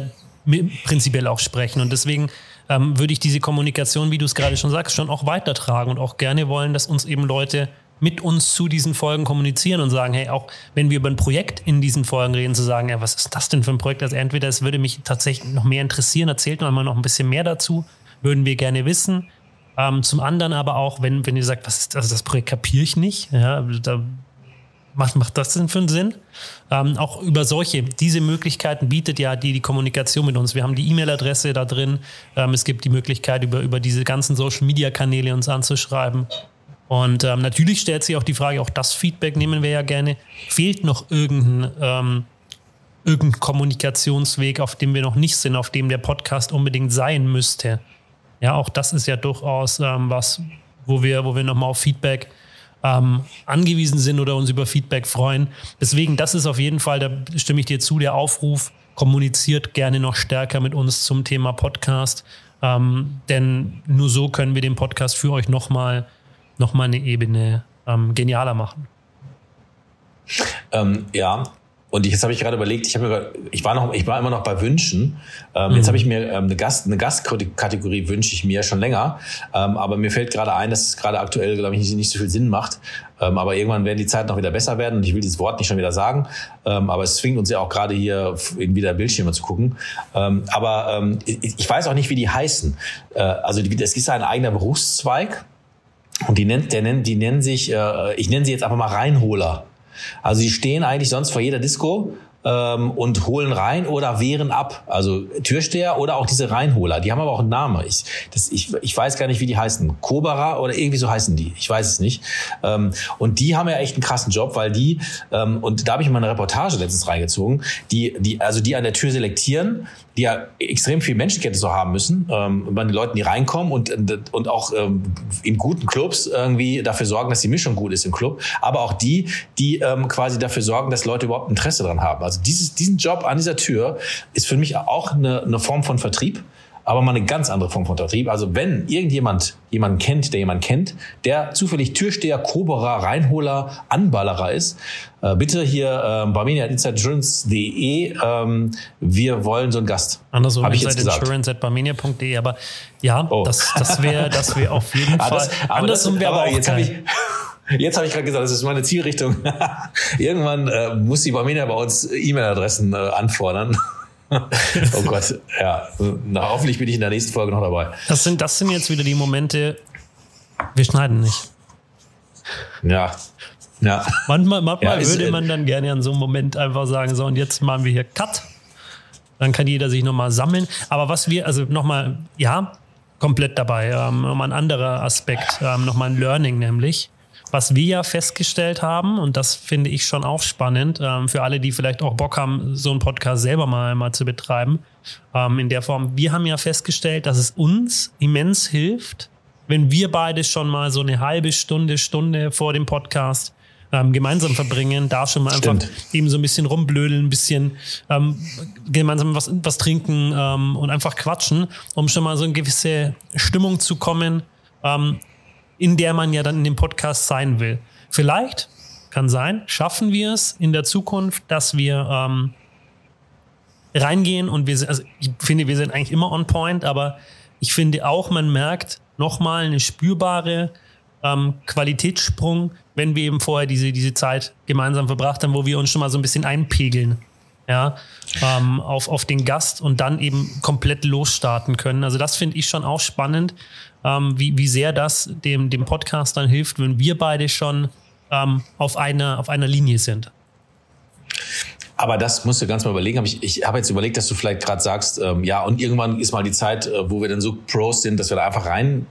S2: prinzipiell auch sprechen. Und deswegen ähm, würde ich diese Kommunikation, wie du es gerade schon sagst, schon auch weitertragen und auch gerne wollen, dass uns eben Leute mit uns zu diesen Folgen kommunizieren und sagen, hey, auch wenn wir über ein Projekt in diesen Folgen reden, zu sagen, ja, was ist das denn für ein Projekt? Also entweder es würde mich tatsächlich noch mehr interessieren, erzählt mal noch ein bisschen mehr dazu, würden wir gerne wissen. Ähm, zum anderen aber auch, wenn, wenn ihr sagt, was ist das, das Projekt kapiere ich nicht, ja, da macht, macht das denn für einen Sinn? Ähm, auch über solche, diese Möglichkeiten bietet ja die, die Kommunikation mit uns. Wir haben die E-Mail-Adresse da drin. Ähm, es gibt die Möglichkeit, über, über diese ganzen Social-Media-Kanäle uns anzuschreiben. Und ähm, natürlich stellt sich auch die Frage, auch das Feedback nehmen wir ja gerne. Fehlt noch irgendein, ähm, irgendein Kommunikationsweg, auf dem wir noch nicht sind, auf dem der Podcast unbedingt sein müsste? Ja, auch das ist ja durchaus ähm, was, wo wir, wo wir nochmal auf Feedback ähm, angewiesen sind oder uns über Feedback freuen. Deswegen, das ist auf jeden Fall, da stimme ich dir zu, der Aufruf, kommuniziert gerne noch stärker mit uns zum Thema Podcast. Ähm, denn nur so können wir den Podcast für euch nochmal noch mal eine Ebene ähm, genialer machen.
S3: Ähm, ja. Und ich, jetzt habe ich gerade überlegt, ich, mir, ich war noch, ich war immer noch bei Wünschen. Ähm, Jetzt habe ich mir ähm, eine Gast, eine Gastkategorie wünsche ich mir schon länger. Ähm, aber mir fällt gerade ein, dass es gerade aktuell, glaube ich, nicht, nicht so viel Sinn macht. Ähm, aber irgendwann werden die Zeiten noch wieder besser werden. Und ich will dieses Wort nicht schon wieder sagen. Ähm, aber es zwingt uns ja auch gerade hier in wieder Bildschirme zu gucken. Ähm, aber ähm, ich, ich weiß auch nicht, wie die heißen. Äh, also es ist ein eigener Berufszweig. Und die nennt, der nennt, die nennen sich, äh, ich nenne sie jetzt einfach mal Reinholer. Also die stehen eigentlich sonst vor jeder Disco ähm, und holen rein oder wehren ab. Also Türsteher oder auch diese Reinholer. Die haben aber auch einen Namen. Ich, das, ich, ich weiß gar nicht, wie die heißen. Kobara oder irgendwie so heißen die. Ich weiß es nicht. Ähm, und die haben ja echt einen krassen Job, weil die, ähm, und da habe ich mal eine Reportage letztens reingezogen, die, die, also die an der Tür selektieren, die ja extrem viel Menschenkette so haben müssen, ähm, bei den Leuten, die reinkommen und, und auch ähm, in guten Clubs irgendwie dafür sorgen, dass die Mischung gut ist im Club, aber auch die, die ähm, quasi dafür sorgen, dass Leute überhaupt Interesse dran haben. Also dieses, diesen Job an dieser Tür ist für mich auch eine, eine Form von Vertrieb, aber mal eine ganz andere Form von Vertrieb. Also wenn irgendjemand jemanden kennt, der jemanden kennt, der zufällig Türsteher, Koberer, Reinholer, Anballerer ist, äh, bitte hier ähm, bei ähm, wir wollen so einen Gast.
S2: Andersrum,
S3: Hab ich jetzt gesagt.
S2: insideinsurance.barmenia.de. Aber ja,
S3: Oh.
S2: das, das wäre das wär auf jeden
S3: Ah,
S2: Fall.
S3: das, aber
S2: Andersrum wäre aber auch
S3: jetzt
S2: geil.
S3: jetzt habe ich gerade gesagt, das ist meine Zielrichtung. Irgendwann äh, muss die Barmenia bei uns E-Mail-Adressen äh, anfordern. oh Gott, ja. Na, hoffentlich bin ich in der nächsten Folge noch dabei.
S2: Das sind, das sind jetzt wieder die Momente, wir schneiden nicht.
S3: Ja, ja.
S2: Manchmal, manchmal
S3: Ja,
S2: würde
S3: äh,
S2: man dann gerne an so einem Moment einfach sagen, so und jetzt machen wir hier Cut. Dann kann jeder sich nochmal sammeln. Aber was wir, also nochmal, ja, komplett dabei. Ähm, nochmal ein anderer Aspekt, ähm, nochmal ein Learning nämlich. Was wir ja festgestellt haben, und das finde ich schon auch spannend, ähm, für alle, die vielleicht auch Bock haben, so einen Podcast selber mal, mal zu betreiben, ähm, in der Form, wir haben ja festgestellt, dass es uns immens hilft, wenn wir beide schon mal so eine halbe Stunde, Stunde vor dem Podcast ähm, gemeinsam verbringen, da schon mal einfach
S3: Stimmt.
S2: eben so ein bisschen rumblödeln, ein bisschen ähm, gemeinsam was, was trinken ähm, und einfach quatschen, um schon mal so eine gewisse Stimmung zu kommen, ähm, in der man ja dann in dem Podcast sein will. Vielleicht, kann sein, schaffen wir es in der Zukunft, dass wir ähm, reingehen und wir sind, also ich finde, wir sind eigentlich immer on point, aber ich finde auch, man merkt nochmal eine spürbare ähm, Qualitätssprung, wenn wir eben vorher diese, diese Zeit gemeinsam verbracht haben, wo wir uns schon mal so ein bisschen einpegeln. Ja, ähm, auf, auf den Gast und dann eben komplett losstarten können. Also das finde ich schon auch spannend, ähm, wie, wie sehr das dem, dem Podcast dann hilft, wenn wir beide schon ähm, auf, einer, auf einer Linie sind.
S3: aber das musst du ganz mal überlegen. Hab ich ich habe jetzt überlegt, dass du vielleicht gerade sagst, ähm, ja, und irgendwann ist mal die Zeit, äh, wo wir dann so Pros sind, dass wir da einfach rein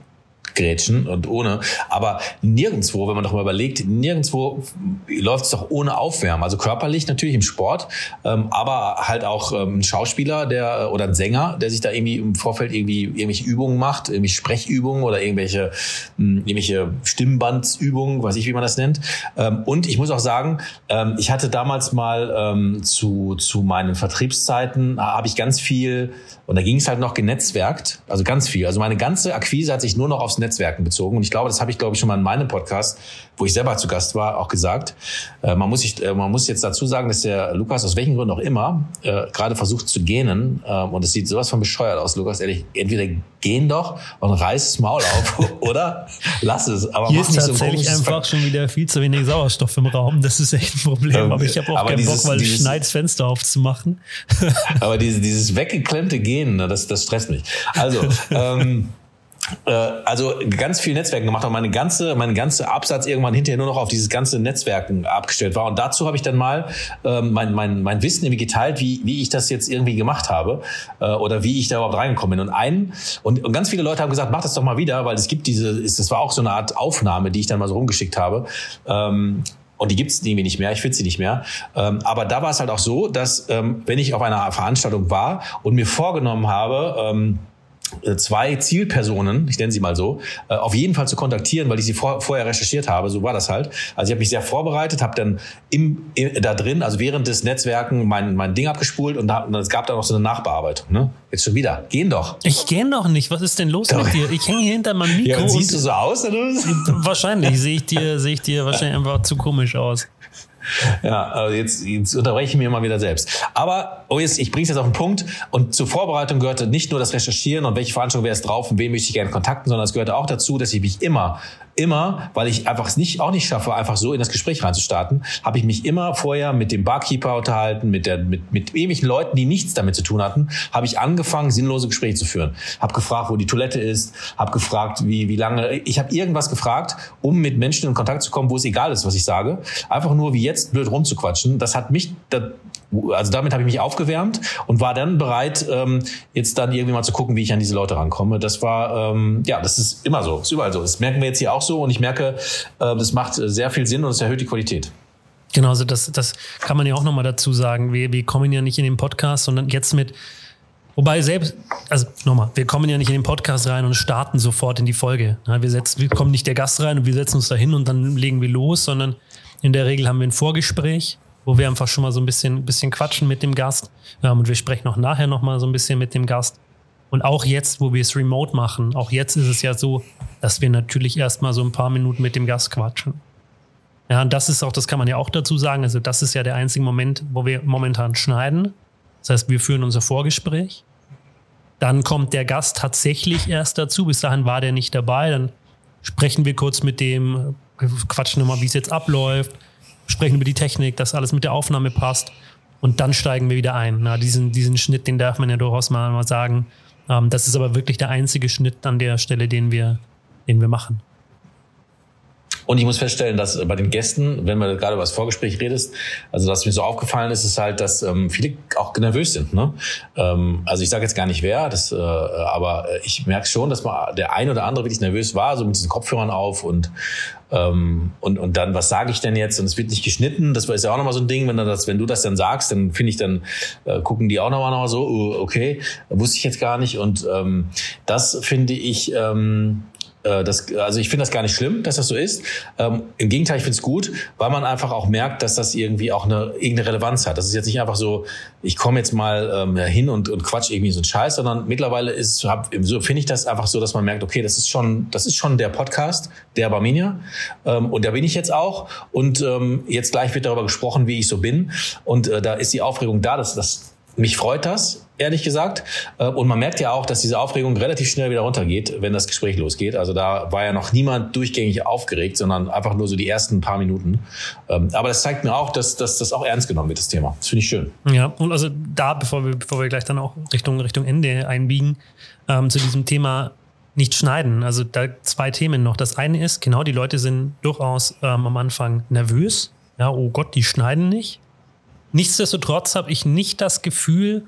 S3: grätschen und ohne. Aber nirgendwo, wenn man doch mal überlegt, nirgendwo läuft es doch ohne Aufwärmen. Also körperlich natürlich im Sport, ähm, aber halt auch ähm, ein Schauspieler der oder ein Sänger, der sich da irgendwie im Vorfeld irgendwie irgendwelche Übungen macht, irgendwie Sprechübungen oder irgendwelche mh, irgendwelche Stimmbandübungen, weiß ich, wie man das nennt. Ähm, und ich muss auch sagen, ähm, ich hatte damals mal ähm, zu zu meinen Vertriebszeiten habe ich ganz viel und da ging es halt noch genetzwerkt, also ganz viel. Also meine ganze Akquise hat sich nur noch aufs Netzwerken bezogen. Und ich glaube, das habe ich, glaube ich, schon mal in meinem Podcast, wo ich selber zu Gast war, auch gesagt. Äh, man, muss sich, äh, man muss jetzt dazu sagen, dass der Lukas aus welchen Gründen auch immer äh, gerade versucht zu gähnen. Ähm, und es sieht sowas von bescheuert aus, Lukas. Ehrlich, entweder gehen doch und reiß das Maul auf oder lass es.
S2: Aber Hier ist tatsächlich so einfach schon wieder viel zu wenig Sauerstoff im Raum. Das ist echt ein Problem. Ähm, aber ich habe auch keinen dieses, Bock, weil dieses, du schneidest Fenster aufzumachen.
S3: aber dieses, dieses weggeklemmte Gehen, ne, das, das stresst mich. Also, ähm, äh, also ganz viel Netzwerken gemacht, aber meine ganze, mein ganze Absatz irgendwann hinterher nur noch auf dieses ganze Netzwerken abgestellt war. Und dazu habe ich dann mal ähm, mein, mein, mein Wissen irgendwie geteilt, wie, wie ich das jetzt irgendwie gemacht habe äh, oder wie ich da überhaupt reingekommen bin. Und ein und, und ganz viele Leute haben gesagt, mach das doch mal wieder, weil es gibt diese, das war auch so eine Art Aufnahme, die ich dann mal so rumgeschickt habe. Ähm, und die gibt es irgendwie nicht mehr, ich finde sie nicht mehr. Ähm, aber da war es halt auch so, dass ähm, wenn ich auf einer Veranstaltung war und mir vorgenommen habe, ähm, äh, zwei Zielpersonen, ich nenne sie mal so, äh, auf jeden Fall zu kontaktieren, weil ich sie vor, vorher recherchiert habe. So war das halt. Also ich habe mich sehr vorbereitet, habe dann im, im, da drin, also während des Netzwerken, mein, mein Ding abgespult und, da, und es gab da noch so eine Nachbearbeitung. Ne? Jetzt schon wieder. Gehen doch.
S2: Ich gehe doch nicht. Was ist denn los doch. mit dir? Ich hänge hier hinter meinem Mikro. Ja,
S3: siehst du so aus? Oder?
S2: Wahrscheinlich sehe ich dir, sehe ich dir wahrscheinlich einfach zu komisch aus.
S3: Ja, also jetzt, jetzt unterbreche ich mir immer wieder selbst. Aber oh jetzt, ich bringe es jetzt auf den Punkt. Und zur Vorbereitung gehörte nicht nur das Recherchieren und welche Veranstaltung wäre es drauf und wen möchte ich gerne kontakten, sondern es gehörte auch dazu, dass ich mich immer immer, weil ich einfach es nicht, auch nicht schaffe, einfach so in das Gespräch reinzustarten, habe ich mich immer vorher mit dem Barkeeper unterhalten, mit, der, mit, mit ewigen Leuten, die nichts damit zu tun hatten, habe ich angefangen, sinnlose Gespräche zu führen. Habe gefragt, wo die Toilette ist, habe gefragt, wie, wie lange, ich habe irgendwas gefragt, um mit Menschen in Kontakt zu kommen, wo es egal ist, was ich sage. Einfach nur wie jetzt blöd rumzuquatschen. Das hat mich, also damit habe ich mich aufgewärmt und war dann bereit, ähm, jetzt dann irgendwie mal zu gucken, wie ich an diese Leute rankomme. Das war, ähm, ja, das ist immer so, ist überall so. Das merken wir jetzt hier auch so und ich merke, äh, das macht sehr viel Sinn und es erhöht die Qualität.
S2: Genau, also das, das kann man ja auch nochmal dazu sagen. Wir, wir kommen ja nicht in den Podcast, sondern jetzt mit, wobei selbst, also nochmal, wir kommen ja nicht in den Podcast rein und starten sofort in die Folge. Wir, setzen, wir kommen nicht der Gast rein und wir setzen uns da hin und dann legen wir los, sondern in der Regel haben wir ein Vorgespräch wo wir einfach schon mal so ein bisschen, bisschen quatschen mit dem Gast. Ähm, und wir sprechen auch nachher noch mal so ein bisschen mit dem Gast. Und auch jetzt, wo wir es remote machen, auch jetzt ist es ja so, dass wir natürlich erstmal so ein paar Minuten mit dem Gast quatschen. Ja, und das ist auch, das kann man ja auch dazu sagen. Also, das ist ja der einzige Moment, wo wir momentan schneiden. Das heißt, wir führen unser Vorgespräch. Dann kommt der Gast tatsächlich erst dazu. Bis dahin war der nicht dabei. Dann sprechen wir kurz mit dem, quatschen nochmal, wie es jetzt abläuft sprechen über die Technik, dass alles mit der Aufnahme passt und dann steigen wir wieder ein. Na, diesen, diesen Schnitt, den darf man ja durchaus mal, mal sagen. Ähm, das ist aber wirklich der einzige Schnitt an der Stelle, den wir, den wir machen.
S3: Und ich muss feststellen, dass bei den Gästen, wenn man gerade über das Vorgespräch redest, also was mir so aufgefallen ist, ist halt, dass ähm, viele auch nervös sind. Ne? Ähm, also ich sage jetzt gar nicht wer, das, äh, aber ich merke schon, dass man der ein oder andere wirklich nervös war, so mit diesen Kopfhörern auf und ähm, und, und dann, was sage ich denn jetzt? Und es wird nicht geschnitten. Das ist ja auch nochmal so ein Ding, wenn, das, wenn du das dann sagst, dann finde ich, dann äh, gucken die auch nochmal noch so, uh, okay, wusste ich jetzt gar nicht. Und ähm, das finde ich, ähm, äh, das, also ich finde das gar nicht schlimm, dass das so ist. Ähm, Im Gegenteil, ich finde es gut, weil man einfach auch merkt, dass das irgendwie auch eine irgendeine Relevanz hat. Das ist jetzt nicht einfach so, ich komme jetzt mal ähm, hin und, und quatsch irgendwie so einen Scheiß, sondern mittlerweile ist, hab, so finde ich das einfach so, dass man merkt, okay, das ist schon, das ist schon der Podcast, der Barminia, ähm, und da bin ich jetzt auch. Und ähm, jetzt gleich wird darüber gesprochen, wie ich so bin. Und äh, da ist die Aufregung da, dass das mich freut das, ehrlich gesagt. Äh, und man merkt ja auch, dass diese Aufregung relativ schnell wieder runtergeht, wenn das Gespräch losgeht. Also da war ja noch niemand durchgängig aufgeregt, sondern einfach nur so die ersten paar Minuten. Ähm, aber das zeigt mir auch, dass, dass das auch ernst genommen wird, das Thema. Das finde ich schön.
S2: Ja, und also da, bevor wir, bevor wir gleich dann auch Richtung, Richtung Ende einbiegen, ähm, zu diesem Thema nicht schneiden. Also da zwei Themen noch. Das eine ist, genau, die Leute sind durchaus ähm, am Anfang nervös. Ja, oh Gott, die schneiden nicht. Nichtsdestotrotz habe ich nicht das Gefühl,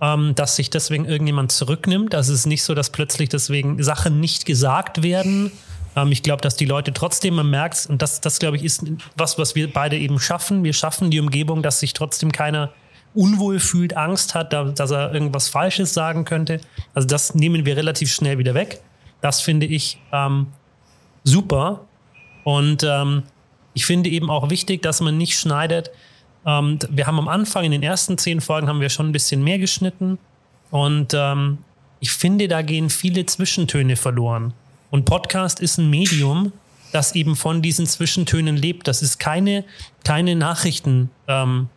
S2: ähm, dass sich deswegen irgendjemand zurücknimmt. Also es ist nicht so, dass plötzlich deswegen Sachen nicht gesagt werden. Ähm, ich glaube, dass die Leute trotzdem, man merkt, und das, das glaube ich, ist was, was wir beide eben schaffen. Wir schaffen die Umgebung, dass sich trotzdem keiner unwohl fühlt, Angst hat, dass er irgendwas Falsches sagen könnte. Also das nehmen wir relativ schnell wieder weg. Das finde ich ähm, super. Und ähm, ich finde eben auch wichtig, dass man nicht schneidet, ähm, wir haben am Anfang in den ersten zehn Folgen haben wir schon ein bisschen mehr geschnitten und ähm, ich finde, da gehen viele Zwischentöne verloren. Und Podcast ist ein Medium, das eben von diesen Zwischentönen lebt. Das ist keine, keine Nachrichtensendung.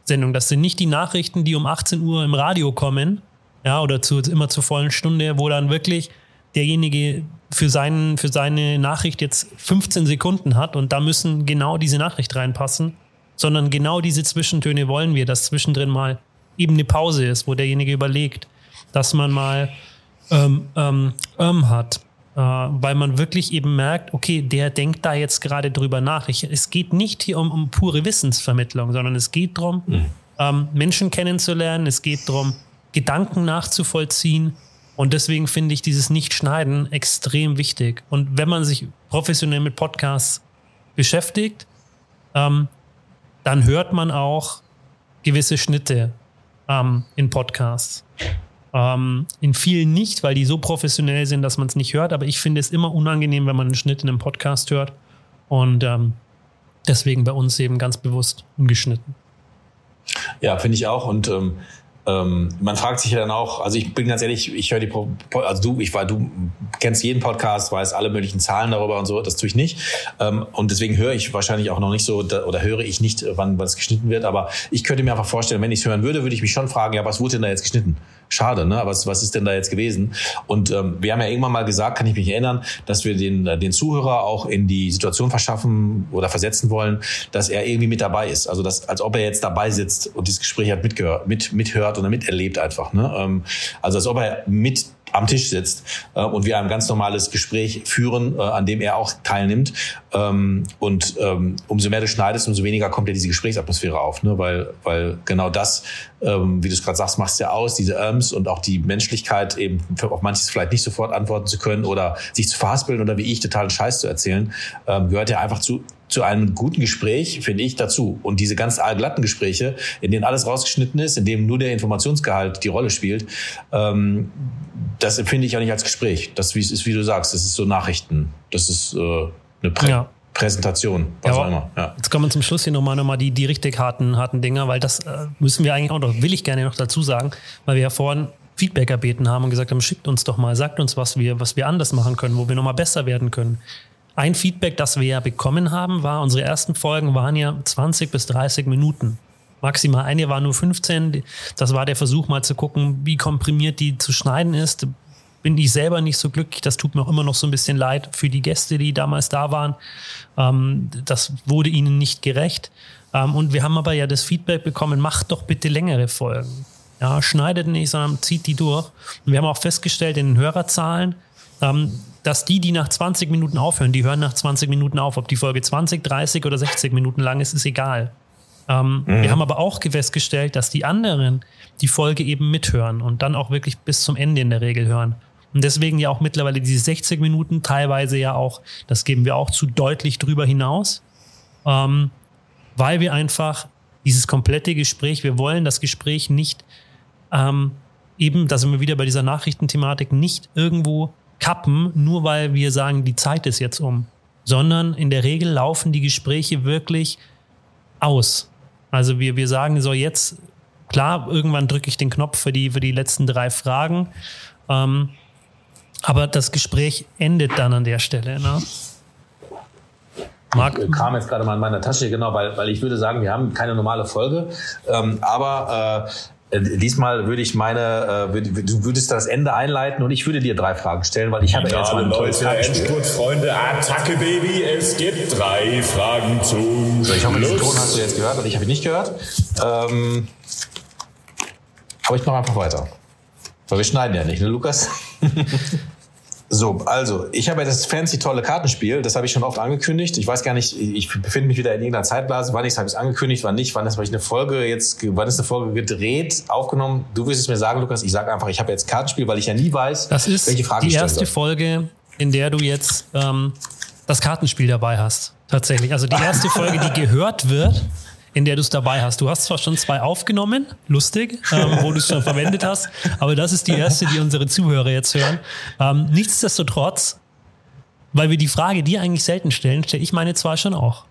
S2: Ähm, das sind nicht die Nachrichten, die um 18 Uhr im Radio kommen, ja, oder zu, immer zur vollen Stunde, wo dann wirklich derjenige für, seinen, für seine Nachricht jetzt 15 Sekunden hat und da müssen genau diese Nachricht reinpassen sondern genau diese Zwischentöne wollen wir, dass zwischendrin mal eben eine Pause ist, wo derjenige überlegt, dass man mal ähm, ähm, ähm hat, äh, weil man wirklich eben merkt, okay, der denkt da jetzt gerade drüber nach. Ich, es geht nicht hier um, um pure Wissensvermittlung, sondern es geht darum, mhm. ähm, Menschen kennenzulernen, es geht darum, Gedanken nachzuvollziehen. Und deswegen finde ich dieses Nicht-Schneiden extrem wichtig. Und wenn man sich professionell mit Podcasts beschäftigt, ähm, dann hört man auch gewisse Schnitte ähm, in Podcasts. Ähm, in vielen nicht, weil die so professionell sind, dass man es nicht hört. Aber ich finde es immer unangenehm, wenn man einen Schnitt in einem Podcast hört. Und ähm, deswegen bei uns eben ganz bewusst ungeschnitten.
S3: Ja, finde ich auch. Und ähm, ähm, man fragt sich ja dann auch, also ich bin ganz ehrlich, ich höre die, also du, ich war, du kennst jeden Podcast, weißt alle möglichen Zahlen darüber und so, das tue ich nicht. Ähm, und deswegen höre ich wahrscheinlich auch noch nicht so, oder höre ich nicht, wann, es geschnitten wird. Aber ich könnte mir einfach vorstellen, wenn ich es hören würde, würde ich mich schon fragen, ja, was wurde denn da jetzt geschnitten? Schade, ne? Was, was ist denn da jetzt gewesen? Und ähm, wir haben ja irgendwann mal gesagt, kann ich mich erinnern, dass wir den, den Zuhörer auch in die Situation verschaffen oder versetzen wollen, dass er irgendwie mit dabei ist. Also dass, als ob er jetzt dabei sitzt und dieses Gespräch hat mitgehört, mit, mithört oder miterlebt einfach. Ne? Ähm, also als ob er mit am Tisch sitzt äh, und wir ein ganz normales Gespräch führen, äh, an dem er auch teilnimmt. Ähm, und ähm, umso mehr du schneidest, umso weniger kommt ja diese Gesprächsatmosphäre auf, ne? weil, weil genau das, ähm, wie du es gerade sagst, machst ja aus, diese Irms und auch die Menschlichkeit, eben auf manches vielleicht nicht sofort antworten zu können oder sich zu verhaspeln oder wie ich totalen Scheiß zu erzählen, ähm, gehört ja einfach zu zu einem guten Gespräch, finde ich, dazu. Und diese ganz allglatten Gespräche, in denen alles rausgeschnitten ist, in dem nur der Informationsgehalt die Rolle spielt, ähm, das empfinde ich ja nicht als Gespräch. Das ist, wie du sagst, das ist so Nachrichten. Das ist äh, eine Prä ja. Präsentation,
S2: was ja, auch immer. Ja. Jetzt kommen wir zum Schluss hier nochmal noch mal die, die richtig harten, harten Dinger, weil das äh, müssen wir eigentlich auch noch, will ich gerne noch dazu sagen, weil wir ja vorhin Feedback erbeten haben und gesagt haben, schickt uns doch mal, sagt uns, was wir, was wir anders machen können, wo wir nochmal besser werden können. Ein Feedback, das wir ja bekommen haben, war, unsere ersten Folgen waren ja 20 bis 30 Minuten. Maximal eine war nur 15. Das war der Versuch, mal zu gucken, wie komprimiert die zu schneiden ist. Bin ich selber nicht so glücklich. Das tut mir auch immer noch so ein bisschen leid für die Gäste, die damals da waren. Ähm, das wurde ihnen nicht gerecht. Ähm, und wir haben aber ja das Feedback bekommen, macht doch bitte längere Folgen. Ja, schneidet nicht, sondern zieht die durch. Und wir haben auch festgestellt in den Hörerzahlen, ähm, dass die, die nach 20 Minuten aufhören, die hören nach 20 Minuten auf. Ob die Folge 20, 30 oder 60 Minuten lang ist, ist egal. Ähm, mhm. Wir haben aber auch festgestellt, dass die anderen die Folge eben mithören und dann auch wirklich bis zum Ende in der Regel hören. Und deswegen ja auch mittlerweile diese 60 Minuten, teilweise ja auch, das geben wir auch zu deutlich drüber hinaus, ähm, weil wir einfach dieses komplette Gespräch, wir wollen das Gespräch nicht ähm, eben, da sind wir wieder bei dieser Nachrichtenthematik, nicht irgendwo kappen, nur weil wir sagen, die Zeit ist jetzt um, sondern in der Regel laufen die Gespräche wirklich aus. Also wir, wir sagen so jetzt, klar, irgendwann drücke ich den Knopf für die, für die letzten drei Fragen, ähm, aber das Gespräch endet dann an der Stelle. Ne?
S3: Marc? Ich kam jetzt gerade mal in meiner Tasche, genau, weil, weil ich würde sagen, wir haben keine normale Folge, ähm, aber äh, äh, diesmal würde ich meine, äh, du würdest das Ende einleiten und ich würde dir drei Fragen stellen, weil ich habe
S1: ja, jetzt mal Leute, Endspurt-Freunde, Attacke Baby, es gibt drei Fragen zum
S3: so, Ich hoffe, diesen Ton hast du jetzt gehört und ich habe ihn nicht gehört. Ähm, aber ich mache einfach weiter. Weil wir schneiden ja nicht, ne Lukas? So, also, ich habe ja das fancy tolle Kartenspiel, das habe ich schon oft angekündigt. Ich weiß gar nicht, ich befinde mich wieder in irgendeiner Zeitblase, wann ich es habe ich angekündigt, wann nicht, wann ist eine Folge jetzt, wann ist eine Folge gedreht, aufgenommen. Du wirst es mir sagen, Lukas, ich sage einfach, ich habe jetzt Kartenspiel, weil ich ja nie weiß,
S2: das ist welche Fragen die erste Folge, in der du jetzt ähm, das Kartenspiel dabei hast. Tatsächlich. Also die erste Folge, die gehört wird in der du es dabei hast. Du hast zwar schon zwei aufgenommen, lustig, ähm, wo du es schon verwendet hast, aber das ist die erste, die unsere Zuhörer jetzt hören. Ähm, nichtsdestotrotz, weil wir die Frage dir eigentlich selten stellen, stelle ich meine zwar schon auch.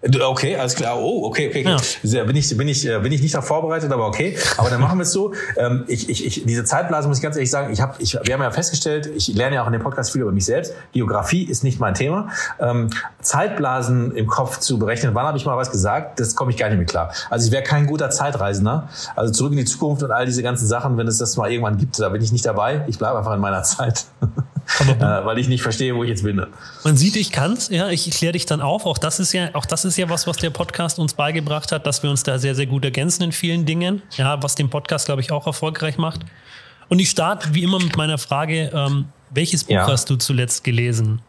S3: Okay, alles klar. Oh, okay, okay, okay. Ja. Bin ich, bin ich, äh, bin ich nicht darauf vorbereitet, aber okay. Aber dann machen wir es so. Ähm, ich, ich, ich, diese Zeitblase muss ich ganz ehrlich sagen. Ich habe, ich, wir haben ja festgestellt, ich lerne ja auch in dem Podcast viel über mich selbst. Geografie ist nicht mein Thema. Ähm, Zeitblasen im Kopf zu berechnen, wann habe ich mal was gesagt, das komme ich gar nicht mehr klar. Also ich wäre kein guter Zeitreisender. Also zurück in die Zukunft und all diese ganzen Sachen, wenn es das mal irgendwann gibt, da bin ich nicht dabei. Ich bleibe einfach in meiner Zeit. äh, weil ich nicht verstehe, wo ich jetzt bin.
S2: Man sieht, ich kann's. Ja, ich kläre dich dann auf. Auch das ist ja, auch das ist ja was, was der Podcast uns beigebracht hat, dass wir uns da sehr, sehr gut ergänzen in vielen Dingen. Ja, was den Podcast, glaube ich, auch erfolgreich macht. Und ich starte wie immer mit meiner Frage: ähm, Welches Buch ja. hast du zuletzt gelesen?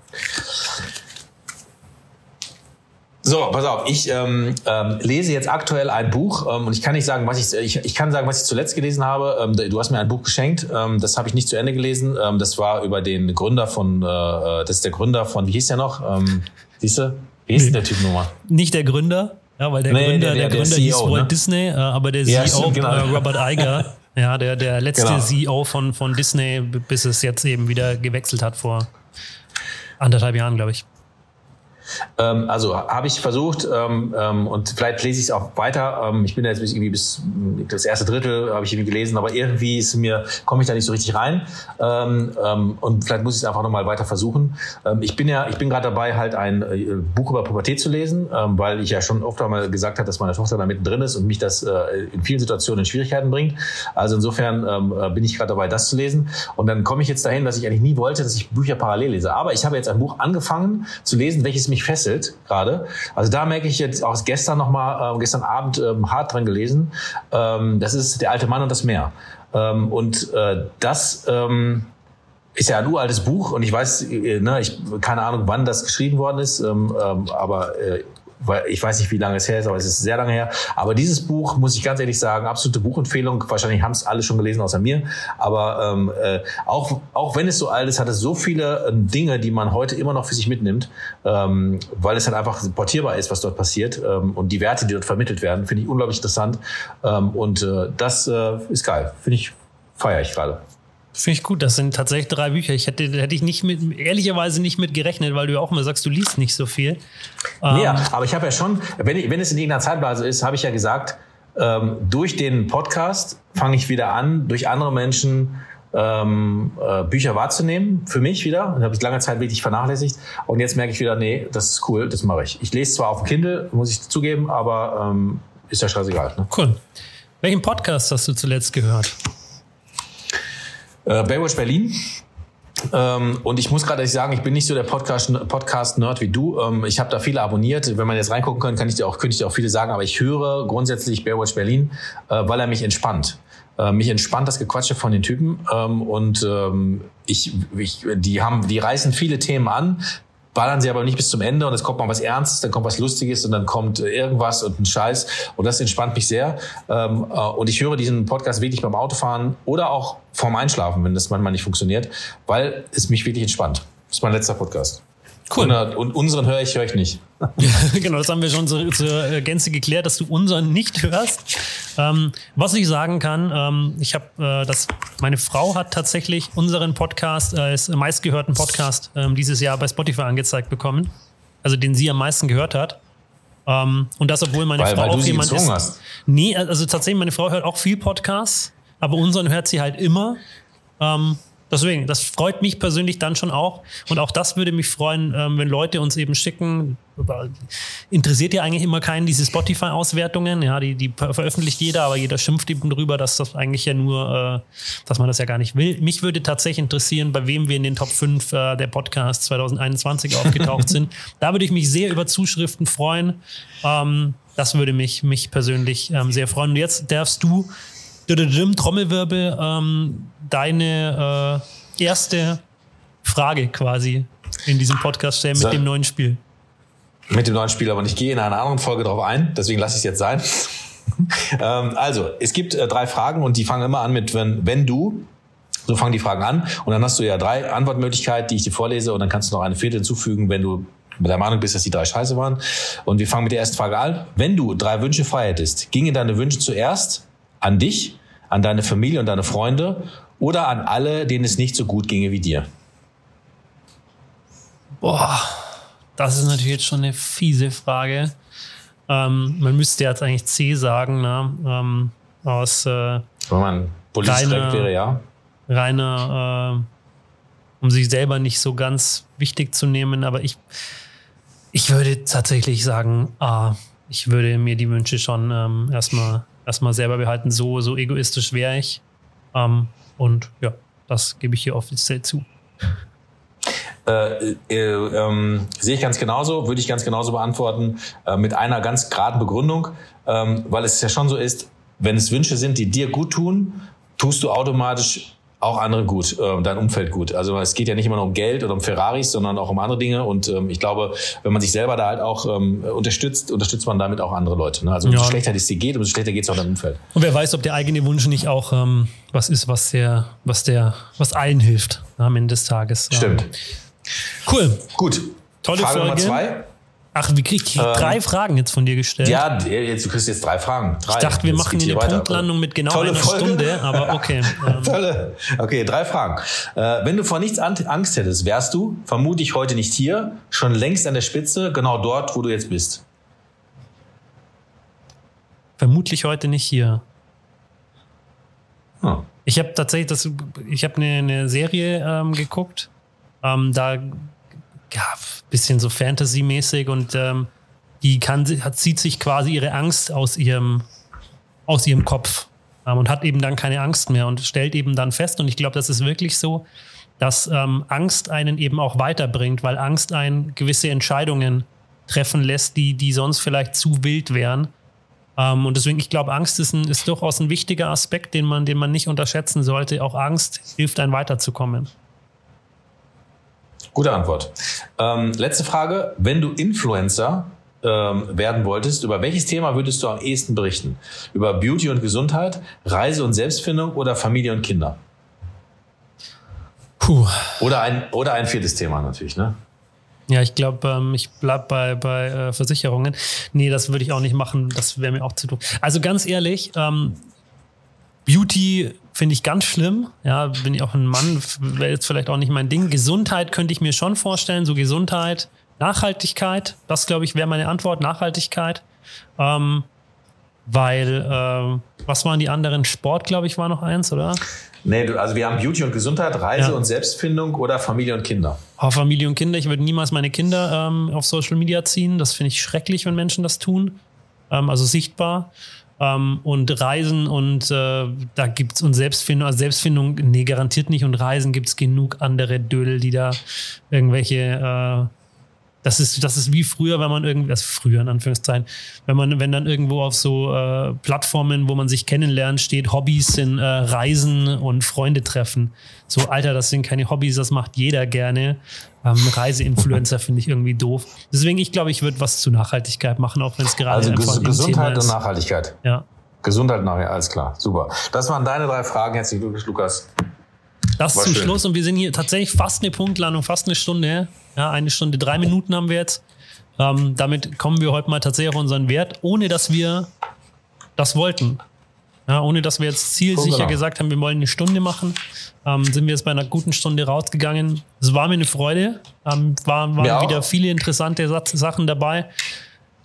S3: So, pass auf, ich ähm, ähm, lese jetzt aktuell ein Buch ähm, und ich kann nicht sagen, was ich, ich, ich kann sagen, was ich zuletzt gelesen habe. Ähm, du hast mir ein Buch geschenkt, ähm, das habe ich nicht zu Ende gelesen. Ähm, das war über den Gründer von, äh, äh das ist der Gründer von, wie hieß der noch? Ähm, siehst du? Wie hieß nee. der Typ nochmal?
S2: Nicht der Gründer, ja, weil der nee, Gründer, der, der, der Gründer der CEO, hieß Walt ne? Disney, äh, aber der ja, CEO, genau. äh, Robert Iger, ja, der, der letzte genau. CEO von, von Disney, bis es jetzt eben wieder gewechselt hat vor anderthalb Jahren, glaube ich.
S3: Ähm, also habe ich versucht ähm, ähm, und vielleicht lese ich es auch weiter. Ähm, ich bin jetzt irgendwie bis das erste Drittel habe ich irgendwie gelesen, aber irgendwie ist mir komme ich da nicht so richtig rein ähm, ähm, und vielleicht muss ich es einfach nochmal weiter versuchen. ich bin ja ich bin gerade dabei halt ein äh, Buch über Pubertät zu lesen, weil ich ja schon oft einmal gesagt habe, dass meine Tochter da mittendrin ist und mich das äh, in vielen Situationen in Schwierigkeiten bringt. Also insofern äh, bin ich gerade dabei, das zu lesen und dann komme ich jetzt dahin, dass ich eigentlich nie wollte, dass ich Bücher parallel lese. Aber ich habe jetzt ein Buch angefangen zu lesen, welches mich mich fesselt gerade. Also da merke ich jetzt auch gestern noch mal, äh, gestern Abend ähm, hart dran gelesen. Ähm, das ist der alte Mann und das Meer. Ähm, und äh, das ähm, ist ja ein uraltes Buch und ich weiß, äh, ne, ich keine Ahnung, wann das geschrieben worden ist, ähm, ähm, aber äh, weil ich weiß nicht, wie lange es her ist, aber es ist sehr lange her. Aber dieses Buch, muss ich ganz ehrlich sagen, absolute Buchempfehlung. Wahrscheinlich haben es alle schon gelesen außer mir. Aber ähm, äh, auch, auch wenn es so alt ist, hat es so viele äh, Dinge, die man heute immer noch für sich mitnimmt, ähm, weil es halt einfach portierbar ist, was dort passiert. Ähm, und die Werte, die dort vermittelt werden, finde ich unglaublich interessant. Ähm, und äh, das äh, ist geil. Finde ich, feiere ich gerade.
S2: Finde ich gut. Das sind tatsächlich drei Bücher. Ich hätte, hätte ich nicht mit, ehrlicherweise nicht mit gerechnet, weil du ja auch immer sagst, du liest nicht so viel.
S3: Nee, ähm, aber ich habe ja schon, wenn, ich, wenn es in irgendeiner Zeitblase ist, habe ich ja gesagt, ähm, durch den Podcast fange ich wieder an, durch andere Menschen ähm, äh, Bücher wahrzunehmen, für mich wieder. Und habe ich lange Zeit wirklich vernachlässigt. Und jetzt merke ich wieder, nee, das ist cool, das mache ich. Ich lese zwar auf dem Kindle, muss ich zugeben, aber ähm, ist ja scheißegal. Ne?
S2: Cool. Welchen Podcast hast du zuletzt gehört?
S3: Äh, Baywatch Berlin. Ähm, und ich muss gerade sagen, ich bin nicht so der Podcast-Nerd Podcast wie du. Ähm, ich habe da viele abonniert. Wenn man jetzt reingucken kann, kann ich dir auch, könnte ich dir auch viele sagen. Aber ich höre grundsätzlich Baywatch Berlin, äh, weil er mich entspannt. Äh, mich entspannt das Gequatsche von den Typen. Ähm, und ähm, ich, ich, die haben, die reißen viele Themen an ballern sie aber nicht bis zum Ende und es kommt mal was Ernstes, dann kommt was Lustiges und dann kommt irgendwas und ein Scheiß und das entspannt mich sehr. Ähm, äh, und ich höre diesen Podcast wirklich beim Autofahren oder auch vorm Einschlafen, wenn das manchmal nicht funktioniert, weil es mich wirklich entspannt. Das ist mein letzter Podcast. Cool. Und, und unseren höre ich, höre ich nicht.
S2: genau, das haben wir schon zur, zur, Gänze geklärt, dass du unseren nicht hörst. Ähm, was ich sagen kann, ähm, ich habe äh, das, meine Frau hat tatsächlich unseren Podcast äh, als meistgehörten Podcast ähm, dieses Jahr bei Spotify angezeigt bekommen. Also den sie am meisten gehört hat. Ähm, und das, obwohl meine weil, Frau weil auch jemand ist. Hast. Nee, also tatsächlich, meine Frau hört auch viel Podcasts, aber unseren hört sie halt immer. Ähm, Deswegen, das freut mich persönlich dann schon auch. Und auch das würde mich freuen, ähm, wenn Leute uns eben schicken. Interessiert ja eigentlich immer keinen diese Spotify-Auswertungen. Ja, die, die veröffentlicht jeder, aber jeder schimpft eben drüber, dass das eigentlich ja nur, äh, dass man das ja gar nicht will. Mich würde tatsächlich interessieren, bei wem wir in den Top 5 äh, der Podcasts 2021 aufgetaucht sind. Da würde ich mich sehr über Zuschriften freuen. Ähm, das würde mich, mich persönlich ähm, sehr freuen. Und jetzt darfst du Trommelwirbel, deine erste Frage quasi in diesem Podcast stellen mit so. dem neuen Spiel.
S3: Mit dem neuen Spiel, aber ich gehe in einer anderen Folge darauf ein, deswegen lasse ich es jetzt sein. ähm, also, es gibt äh, drei Fragen und die fangen immer an mit, wenn, wenn du, so fangen die Fragen an und dann hast du ja drei Antwortmöglichkeiten, die ich dir vorlese und dann kannst du noch eine vierte hinzufügen, wenn du der Meinung bist, dass die drei scheiße waren. Und wir fangen mit der ersten Frage an. Wenn du drei Wünsche frei hättest, gingen deine Wünsche zuerst an dich, an deine Familie und deine Freunde oder an alle, denen es nicht so gut ginge wie dir?
S2: Boah, das ist natürlich jetzt schon eine fiese Frage. Ähm, man müsste jetzt eigentlich C sagen, ne? Ähm, aus äh,
S3: Wenn man reiner, wäre, ja.
S2: Reiner, äh, um sich selber nicht so ganz wichtig zu nehmen, aber ich, ich würde tatsächlich sagen, ah, ich würde mir die Wünsche schon ähm, erstmal erstmal selber behalten. So, so egoistisch wäre ich. Ähm, und ja, das gebe ich hier offiziell zu.
S3: Äh, äh, äh, sehe ich ganz genauso, würde ich ganz genauso beantworten, äh, mit einer ganz geraden Begründung, ähm, weil es ja schon so ist, wenn es Wünsche sind, die dir gut tun, tust du automatisch auch andere gut, äh, dein Umfeld gut. Also es geht ja nicht immer nur um Geld oder um Ferraris, sondern auch um andere Dinge. Und ähm, ich glaube, wenn man sich selber da halt auch ähm, unterstützt, unterstützt man damit auch andere Leute. Ne? Also umso ja. schlechter es dir geht, umso schlechter geht es auch deinem Umfeld.
S2: Und wer weiß, ob der eigene Wunsch nicht auch ähm, was ist, was der, was der, was allen hilft am Ende des Tages.
S3: Stimmt.
S2: Cool.
S3: Gut.
S2: Tolle Frage Folge. Nummer zwei. Ach, wie krieg ich ähm, drei Fragen jetzt von dir gestellt?
S3: Ja, jetzt, du kriegst jetzt drei Fragen. Drei.
S2: Ich dachte, wir jetzt machen hier eine weiter. Punktlandung mit genau Tolle einer Folge. Stunde, aber okay.
S3: Ähm. Tolle. Okay, drei Fragen. Äh, wenn du vor nichts Angst hättest, wärst du vermutlich heute nicht hier, schon längst an der Spitze, genau dort, wo du jetzt bist.
S2: Vermutlich heute nicht hier. Hm. Ich habe tatsächlich das, ich habe eine, eine Serie ähm, geguckt ähm, da ja, bisschen so Fantasy-mäßig und ähm, die kann, hat, zieht sich quasi ihre Angst aus ihrem, aus ihrem Kopf ähm, und hat eben dann keine Angst mehr und stellt eben dann fest, und ich glaube, das ist wirklich so, dass ähm, Angst einen eben auch weiterbringt, weil Angst einen gewisse Entscheidungen treffen lässt, die, die sonst vielleicht zu wild wären. Ähm, und deswegen, ich glaube, Angst ist, ein, ist durchaus ein wichtiger Aspekt, den man, den man nicht unterschätzen sollte. Auch Angst hilft einem weiterzukommen.
S3: Gute Antwort. Ähm, letzte Frage. Wenn du Influencer ähm, werden wolltest, über welches Thema würdest du am ehesten berichten? Über Beauty und Gesundheit, Reise und Selbstfindung oder Familie und Kinder?
S2: Puh.
S3: Oder ein, oder ein viertes Thema natürlich, ne?
S2: Ja, ich glaube, ähm, ich bleib bei, bei äh, Versicherungen. Nee, das würde ich auch nicht machen. Das wäre mir auch zu doof. Also ganz ehrlich, ähm, Beauty finde ich ganz schlimm. Ja, bin ich auch ein Mann, wäre jetzt vielleicht auch nicht mein Ding. Gesundheit könnte ich mir schon vorstellen, so Gesundheit, Nachhaltigkeit, das glaube ich wäre meine Antwort, Nachhaltigkeit. Ähm, weil, äh, was waren die anderen? Sport, glaube ich, war noch eins, oder?
S3: Nee, also wir haben Beauty und Gesundheit, Reise ja. und Selbstfindung oder Familie und Kinder.
S2: Oh, Familie und Kinder. Ich würde niemals meine Kinder ähm, auf Social Media ziehen. Das finde ich schrecklich, wenn Menschen das tun. Ähm, also sichtbar ähm, und Reisen und äh, da gibt's und Selbstfindung, also Selbstfindung, nee, garantiert nicht. Und Reisen gibt's genug andere Dödel, die da irgendwelche äh, das ist, das ist wie früher, wenn man irgendwie, also früher in Anführungszeichen, wenn man, wenn dann irgendwo auf so äh, Plattformen, wo man sich kennenlernt, steht, Hobbys sind äh, Reisen und Freunde treffen. So, Alter, das sind keine Hobbys, das macht jeder gerne. Ähm, Reiseinfluencer finde ich irgendwie doof. Deswegen, ich glaube, ich würde was zu Nachhaltigkeit machen, auch wenn es gerade
S3: also einfach Ges Gesundheit und Nachhaltigkeit.
S2: Ja.
S3: Gesundheit nachher, alles klar, super. Das waren deine drei Fragen. Herzlichen Glückwunsch, Lukas.
S2: Das War zum schön. Schluss und wir sind hier tatsächlich fast eine Punktlandung, fast eine Stunde. Ja, eine Stunde, drei Minuten haben wir jetzt. Ähm, damit kommen wir heute mal tatsächlich auf unseren Wert, ohne dass wir das wollten. Ja, ohne dass wir jetzt zielsicher genau. gesagt haben, wir wollen eine Stunde machen, ähm, sind wir jetzt bei einer guten Stunde rausgegangen. Es war mir eine Freude. Ähm, waren waren wieder viele interessante Sachen dabei.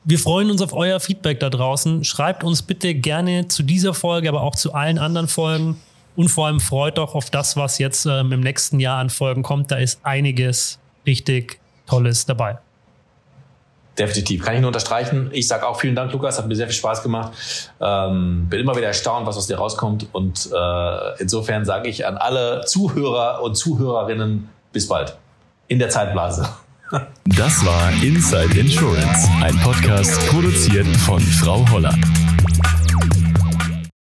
S2: Wir freuen uns auf euer Feedback da draußen. Schreibt uns bitte gerne zu dieser Folge, aber auch zu allen anderen Folgen. Und vor allem freut auch auf das, was jetzt ähm, im nächsten Jahr an Folgen kommt. Da ist einiges richtig Tolles dabei.
S3: Definitiv, kann ich nur unterstreichen. Ich sage auch vielen Dank, Lukas, hat mir sehr viel Spaß gemacht. Ähm, bin immer wieder erstaunt, was aus dir rauskommt. Und äh, insofern sage ich an alle Zuhörer und Zuhörerinnen bis bald in der Zeitblase.
S1: Das war Inside Insurance, ein Podcast produziert von Frau Holler.